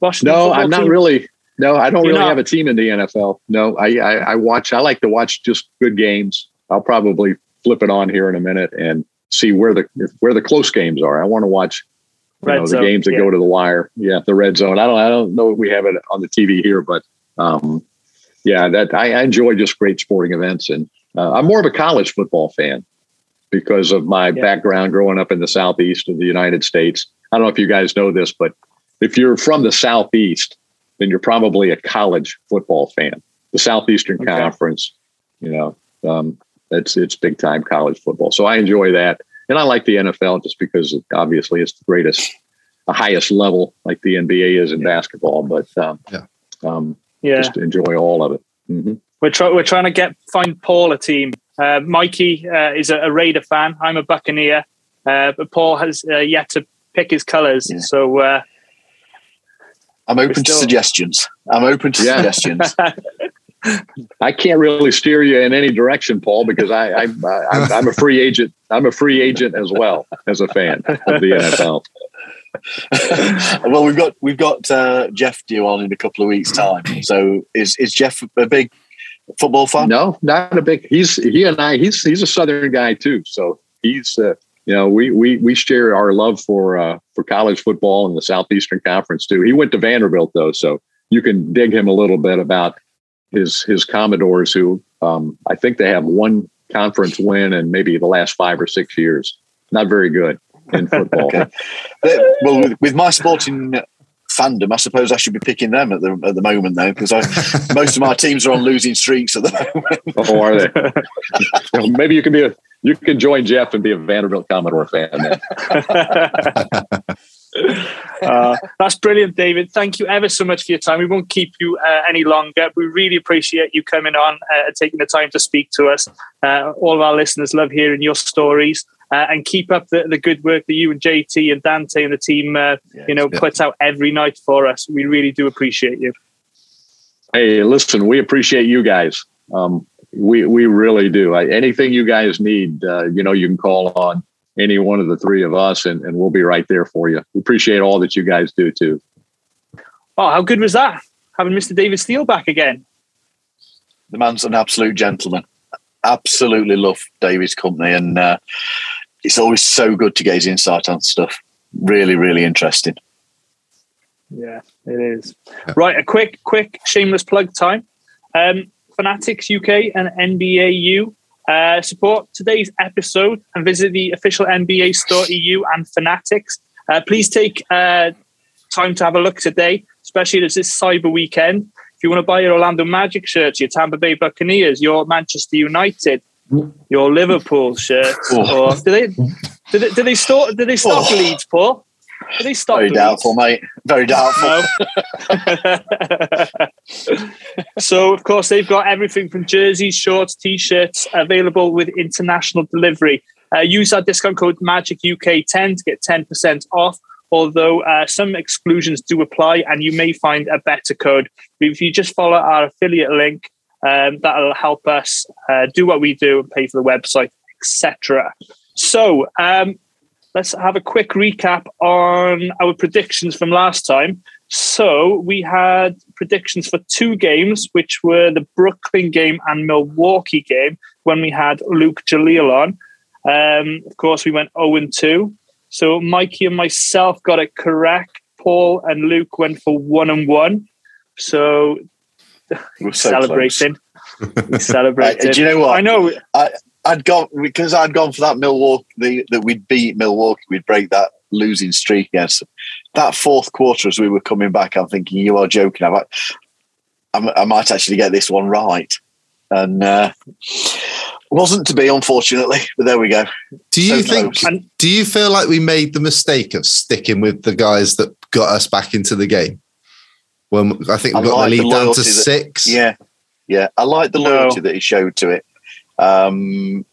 Washington no, I'm not team? really. No, I don't you're really not. have a team in the NFL. No, I, I, I watch. I like to watch just good games. I'll probably flip it on here in a minute and see where the where the close games are. I want to watch you know, the zone, games that yeah. go to the wire. Yeah, the red zone. I don't I don't know if we have it on the TV here, but um, yeah, that I, I enjoy just great sporting events and uh, I'm more of a college football fan because of my yeah. background growing up in the southeast of the United States. I don't know if you guys know this, but if you're from the southeast, then you're probably a college football fan. The Southeastern okay. Conference, you know, um, it's it's big time college football. So I enjoy that, and I like the NFL just because obviously it's the greatest, the highest level, like the NBA is in yeah. basketball. But um, yeah, um, yeah, just enjoy all of it. Mm-hmm. We're trying. We're trying to get find Paul a team. Uh, Mikey uh, is a, a, Raider fan. I'm a Buccaneer, uh, but Paul has uh, yet to pick his colours. Yeah. So uh, I'm open still... to suggestions. I'm open to yeah. suggestions. *laughs* I can't really steer you in any direction, Paul, because I, I, I I'm a free agent. I'm a free agent as well as a fan of the NFL. well, we've got we've got uh, Jeff due on in a couple of weeks' time. So is is Jeff a big football fan? No, not a big. He's he and I. He's he's a Southern guy too. So he's uh, you know we we we share our love for uh, for college football and the Southeastern Conference too. He went to Vanderbilt though, so you can dig him a little bit about his his Commodores, who um, I think they have one conference win in maybe the last five or six years. Not very good in *laughs* football. okay. Well, with, with my sporting fandom, I suppose I should be picking them at the at the moment though, because most of my teams are on losing streaks at the moment. oh, are they? *laughs* well, maybe you can be a you can join Jeff and be a Vanderbilt Commodore fan. *laughs* uh, that's brilliant, David. Thank you ever so much for your time. We won't keep you uh, any longer. We really appreciate you coming on uh, and taking the time to speak to us. Uh, all of our listeners love hearing your stories uh, and keep up the, the good work that you and JT and Dante and the team, uh, yeah, you know, put out every night for us. We really do appreciate you. Hey, listen, we appreciate you guys. Um, we we really do. I, anything you guys need, uh, you know, you can call on any one of the three of us, and, and we'll be right there for you. We appreciate all that you guys do too. Oh, how good was that? Having Mr. David Steele back again. The man's an absolute gentleman. Absolutely love David's company, and uh, it's always so good to get his insight on stuff. Really, really interesting. Yeah, it is. Yeah. Right, a quick, quick shameless plug time. Um, Fanatics UK and NBAU uh, support today's episode and visit the official NBA store EU and Fanatics. Uh, please take uh, time to have a look today, especially as this Cyber Weekend. If you want to buy your Orlando Magic shirts, your Tampa Bay Buccaneers, your Manchester United, your Liverpool shirts, or do they do they, do they store do they stock oh. Leeds, Paul? Stock Very doubtful, mate. Very *laughs* doubtful. so, of course, they've got everything from jerseys, shorts, t-shirts available with international delivery. Uh, use our discount code Magic UK 10 to get 10% off. Although uh, some exclusions do apply, and you may find a better code. If you just follow our affiliate link, um, that'll help us uh, do what we do and pay for the website, etc. So, um, let's have a quick recap on our predictions from last time. So we had predictions for two games, which were the Brooklyn game and Milwaukee game, when we had Luke Jaleel on. Um, of course, we went 0 and 2. So Mikey and myself got it correct. Paul and Luke went for 1 and 1. So We're so *laughs* celebrating. We celebrated. *laughs* Uh, do you know what? I know. I'd gone because I'd gone for that Milwaukee that we'd beat Milwaukee, we'd break that losing streak against them. That fourth quarter, as we were coming back, I'm thinking you are joking. I'm, I'm, might actually get this one right, and uh, wasn't to be, unfortunately. But there we go. Do you So think? close. And- Do you feel like we made the mistake of sticking with the guys that got us back into the game? When I think we I got like the the lead down to that- six. Yeah, yeah. I like the No. loyalty that he showed to it. Um,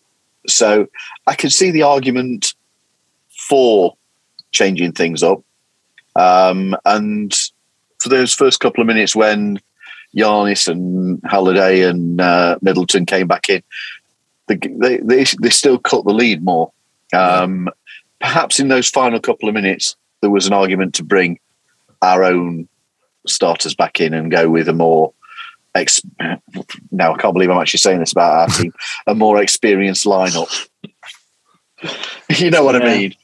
so I could see the argument for changing things up. Um, and for those first couple of minutes when Giannis and Holiday and uh, Middleton came back in, the, they, they they still cut the lead more. Um, Perhaps in those final couple of minutes, there was an argument to bring our own starters back in and go with a more ex- now I can't believe I'm actually saying this about our team a more experienced lineup. *laughs* you know what I mean?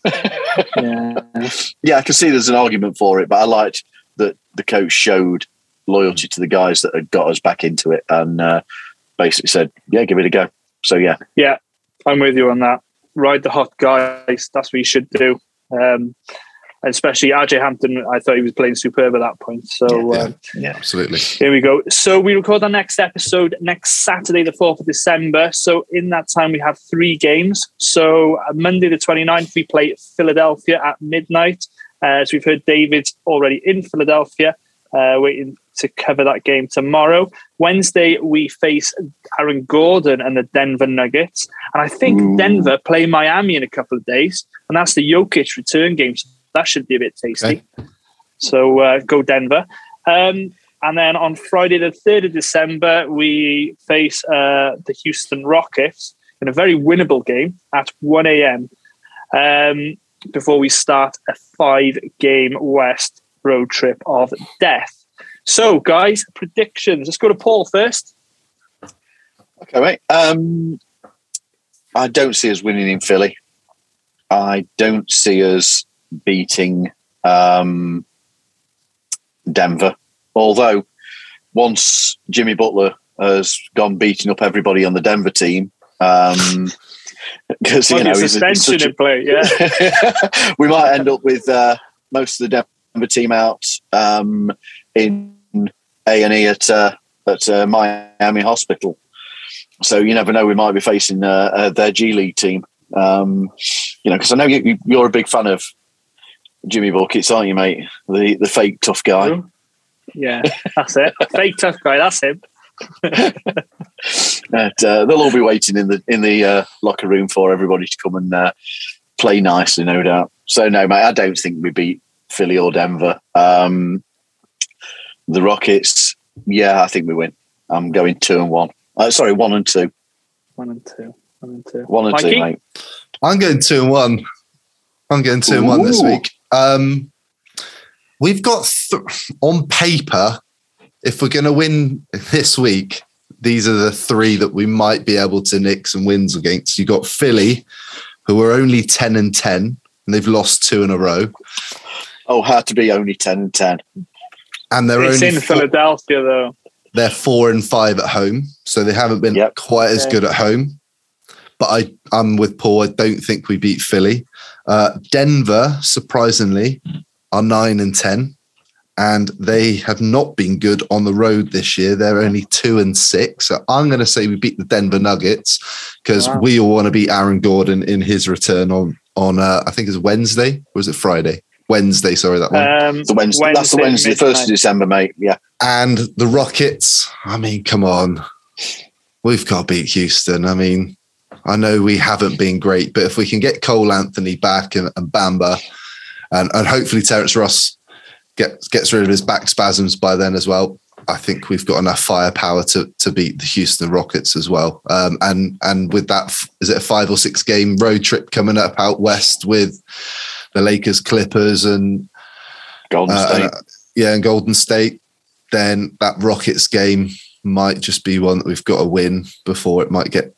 Yeah. *laughs* Yeah, I can see there's an argument for it, but I liked that the coach showed loyalty to the guys that had got us back into it and uh, basically said, "Yeah, give it a go." So yeah, Yeah, I'm with you on that. Ride the hot guys. That's what you should do. Um, and especially RJ Hampton, I thought he was playing superb at that point. So Yeah. um, Absolutely. here we go. So we record our next episode next Saturday, the 4th of December. So in that time, we have three games. So uh, Monday, the 29th, we play Philadelphia at midnight. Uh, so we've heard David's already in Philadelphia, uh, waiting to cover that game tomorrow. Wednesday, we face Aaron Gordon and the Denver Nuggets. And I think Ooh. Denver play Miami in a couple of days. And that's the Jokic return game. So that should be a bit tasty. So uh, go Denver. Um, and then on Friday, the 3rd of December, we face uh, the Houston Rockets in a very winnable game at 1 a.m. Um, before we start a five game West road trip of death. So, guys, predictions. Let's go to Paul first. okay, mate. Um, I don't see us winning in Philly. I don't see us beating um, Denver. Although once Jimmy Butler has gone beating up everybody on the Denver team, *laughs* because you know he's, he's suspension such a, in play. Yeah. *laughs* we might end up with uh, most of the Denver team out um, in A and E at uh, at uh, Miami Hospital. So you never know. We might be facing uh, uh, their G League team. Um, you know, because I know you, you're a big fan of Jimmy Buckets, aren't you, mate? The the fake tough guy. Yeah, that's it. *laughs* Fake tough guy. That's him. *laughs* But, uh, they'll all be waiting in the in the uh, locker room for everybody to come and uh, play nicely, no doubt. So no, mate, I don't think we beat Philly or Denver. Um, the Rockets, yeah, I think we win. I'm going two and one. Uh, sorry, one and two. One and two. One and two. One and Mikey? two, mate. I'm going two and one. I'm going two and one this week. Um, we've got th- on paper, if we're going to win this week, these are the three that we might be able to nick some wins against. You got Philly, who are only ten and ten, and they've lost two in a row, Oh, had to be only ten and ten. and they're It's only in four, Philadelphia, though. they're four and five at home, so they haven't been Yep. quite as good at home. But I, I'm with Paul. I don't think we beat Philly. Uh, Denver, surprisingly, are nine and ten, and they have not been good on the road this year. They're only two and six. So I'm going to say we beat the Denver Nuggets because Wow. we all want to beat Aaron Gordon in his return on on uh, I think it's Wednesday. Or was it Friday? Wednesday. Sorry, that one. Um, The Wednesday, that's the Wednesday, the first of. December, mate. Yeah, And the Rockets, I mean, come on. We've got to beat Houston. I mean, I know we haven't been great, but if we can get Cole Anthony back and, and Bamba, and, and hopefully Terrence Ross gets gets rid of his back spasms by then as well, I think we've got enough firepower to to beat the Houston Rockets as well. Um, and and with that, is it a five or six game road trip coming up out west with the Lakers, Clippers, and Golden uh, State. uh, yeah, and Golden State? Then that Rockets game might just be one that we've got to win before it might get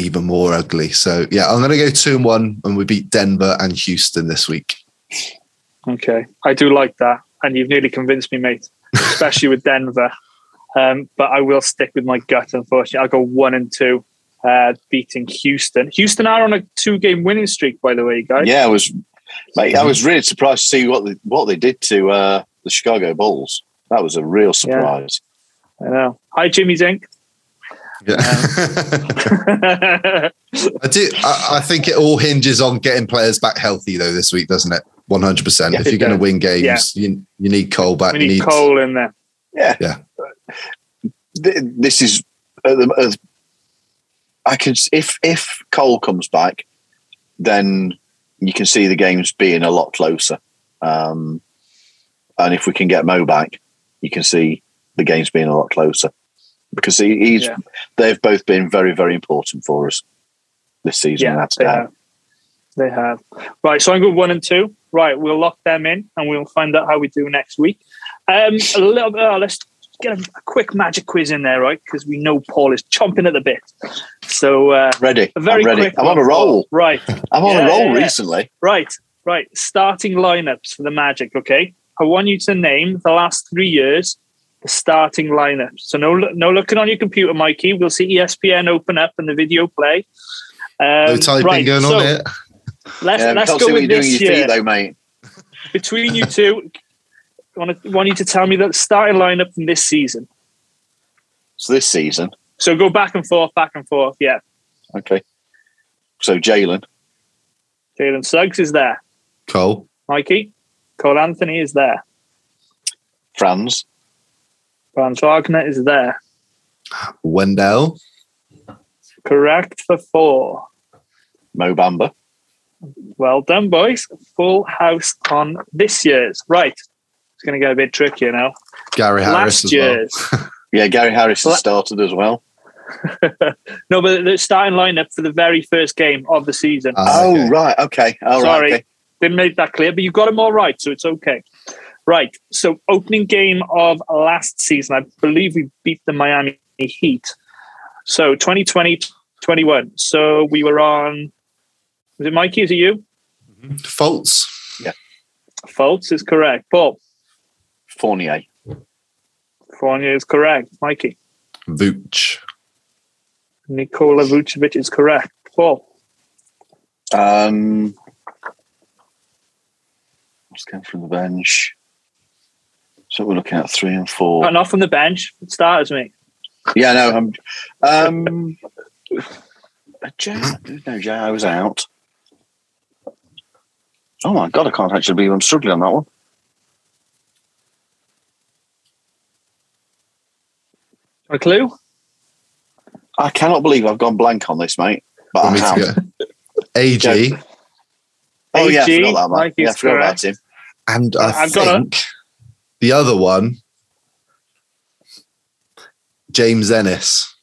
even more ugly. So yeah, I'm going to go two and one, and we beat Denver and Houston this week. Okay, I do like that, and you've nearly convinced me, mate. Especially with Denver, *laughs* um, but I will stick with my gut. Unfortunately, I'll go one and two, uh, beating Houston. Houston are on a two-game winning streak, by the way, guys. yeah, I was, mate, I was really surprised to see what they, what they did to uh, the Chicago Bulls. That was a real surprise. I know. Hi, Jimmy Zink. Yeah. *laughs* I do. I, I think it all hinges on getting players back healthy, though. This week, doesn't it? One hundred percent. If you're going to win games, Yeah. you you need Cole back. we need need Cole in there. Yeah, Yeah. This is uh, uh, I can if if Cole comes back, then you can see the games being a lot closer. Um, and if we can get Mo back, you can see the games being a lot closer because he, he's Yeah. they've both been very very important for us this season. Yeah, that's they down. have. They have. Right, so I'm good one and two. Right, we'll lock them in and we'll find out how we do next week. Um, a little bit, oh, let's get a, a quick magic quiz in there, right? Because we know Paul is chomping at the bit. So, uh, Ready? a very I'm ready. quick I'm on a roll. Right, *laughs* I'm on Yeah, a roll yeah. recently. right, right. Starting lineups for the Magic, okay? I want you to name the last three years the starting lineups. So no, no looking on your computer, Mikey. We'll see ESPN open up and the video play. Um, no typing right, going so on here. Let's, Yeah, let's go see what with you're this with your year. feet though, mate. Between you *laughs* two, I want, to, want you to tell me the starting lineup from this season. So this season, So go back and forth, back and forth. Yeah. okay. So Jalen, Jalen Suggs is there. Cole, Mikey. Cole Anthony is there. Franz, Franz Wagner is there. Wendell, Correct for four. Mo Bamba, Well done, boys. Full house on this year's. Right. It's going to get a bit trickier now. Gary Harris Last as well. year's. *laughs* yeah, Gary Harris has started as well. *laughs* no, but the starting lineup for the very first game of the season. Ah, oh okay. right, okay, all right. Sorry. okay. Didn't make that clear, but you got them all right, so it's okay. Right. So opening game of last season, I believe we beat the Miami Heat. So 2020, 21. So we were on. Is it Mikey? Is it you? Faults. Fultz is correct. Paul Fournier, Fournier is correct. Mikey Vooch. Nikola Vucevic is correct. Paul um, let's go from the bench. So we're looking at three and four. not, not from the bench. Starters, mate. Yeah, no, I'm. Um, Jay, no, Jay, I was out. Oh my god, I can't actually believe I'm struggling on that one. A clue? I cannot believe I've gone blank on this, mate. But Want I me have. to go? AG. Oh yeah, I forgot that, man. Mikey's Yeah, I forgot about him. And I I've got a- think the other one, James Ennis.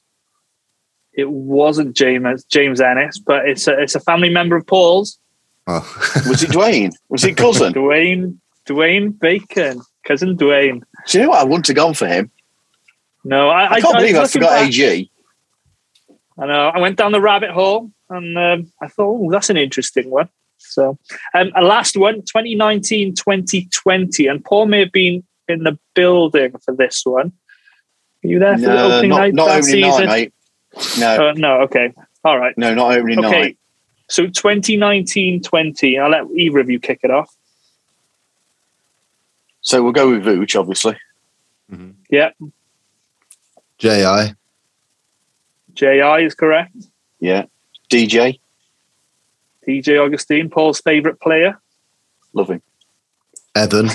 It wasn't James James Ennis, but it's a it's a family member of Paul's. Oh. *laughs* Was it Dwayne? Was it cousin? Dwayne Dwayne Bacon, cousin Dwayne. you know what? I wouldn't have gone for him. No, I, I can't believe I looking forgot back- AG. I know. I went down the rabbit hole and um, I thought, oh, that's an interesting one. So, um, a last one 2019 2020. And Paul may have been in the building for this one. Were you there for the opening not, night not that season? night, mate. No, Uh, no, okay. All right. no, not opening Okay. night. So 2019 20. I'll let either of you kick it off. So we'll go with Vooch, obviously. Yeah. JI. JI is correct. Yeah. DJ, DJ Augustin, Paul's favourite player. love him. Evan.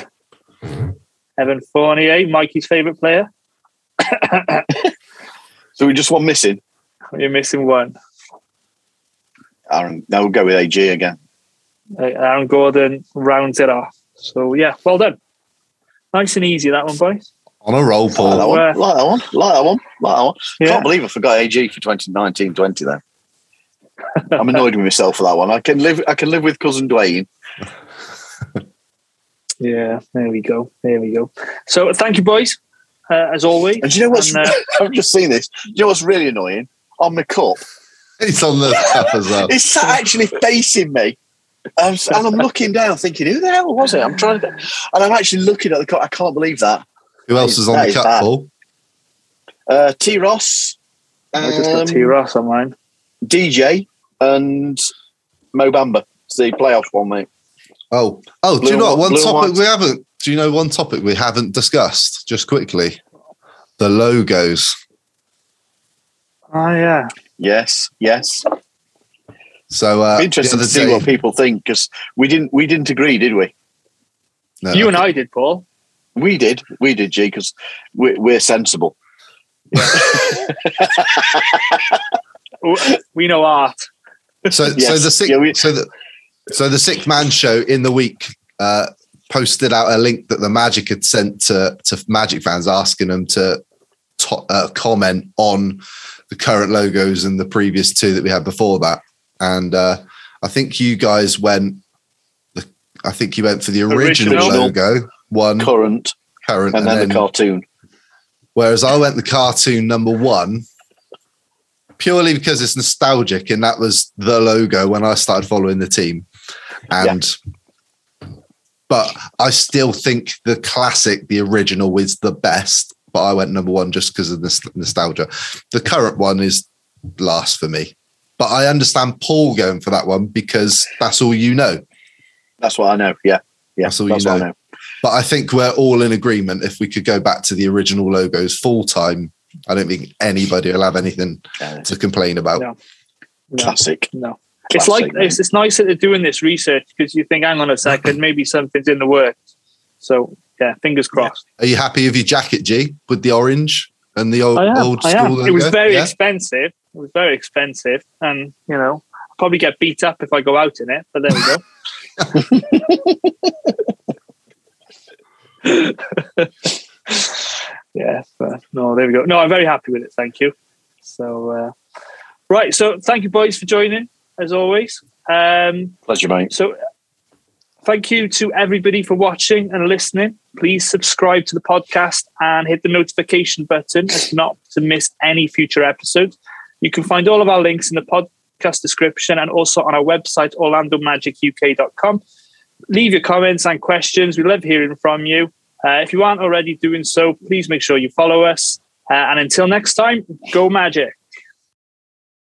Evan Fournier, Mikey's favourite player. *coughs* So we just one missing. You're missing one. Aaron, no, we'll go with AG again. Uh, Aaron Gordon rounds it off. So yeah, well done. Nice and easy that one, boys. On a roll, Like that one. uh, Like that one. Like that one. Like that one. Yeah. Can't believe I forgot AG for 2019 20 then. I'm annoyed with myself for that one. I can live I can live with cousin Dwayne. *laughs* Yeah, there we go. There we go. So thank you, boys, uh, as always. And do you know what's And, uh, *laughs* I've just seen this. Do you know what's really annoying? On the cup. It's on the cup as well. It's sat actually facing me. Um, so- and I'm looking down thinking, who the hell was it? I'm trying to and I'm actually looking at the cup. I can't believe that. Who else is on That the is cup, bad. Paul? Uh T Ross, I just got um, T Ross on mine. DJ and Mo Bamba. It's the playoff one, mate. Oh, oh, do you know what? one white- blue and topic white. we haven't? Do you know one topic we haven't discussed? Just quickly, the logos. Oh yeah. Yes, yes. So uh, Be interested the to see other what people think because we didn't we didn't agree, did we? No, You and I did, Paul. We did, we did, G, because we're, we're sensible. *laughs* We know art. So, so the six, Yeah, we- so the so the six man show in the week uh, posted out a link that the Magic had sent to to Magic fans asking them to, to uh, comment on the current logos and the previous two that we had before that. And uh, I think you guys went. The, I think you went for the original, Original. logo one Current current and then the cartoon. Whereas I went the cartoon number one purely because it's nostalgic and that was the logo when I started following the team. And but I still think the classic, the original, is the best. But I went number one just because of this nostalgia. The current one is last for me. But I understand Paul going for that one because that's all you know. That's what I know. Yeah, yeah, That's all that's you what know. I know. But I think we're all in agreement if we could go back to the original logos full time. I don't think anybody will have anything Yeah, to complain about. No. No, Classic. no. It's like it's, it's nice that they're doing this research because you think, hang on a second, maybe something's in the works. So yeah, fingers crossed. Are you happy with your jacket, G, with the orange and the old, I am. old I school am. logo? It was very Yeah? expensive. It was very expensive, and you know, I'll probably get beat up if I go out in it. But there we go. *laughs* *laughs* yeah, but no, there we go. No, I'm very happy with it. Thank you. So, uh, right. So, thank you, boys, for joining as always. Um, Pleasure, mate. so, thank you to everybody for watching and listening. Please subscribe to the podcast and hit the notification button as not to miss any future episodes. You can find all of our links in the podcast description and also on our website, orlandomagic.uk.com. Leave your comments and questions. We love hearing from you. Uh, if you aren't already doing so, please make sure you follow us. Uh, and until next time, go magic.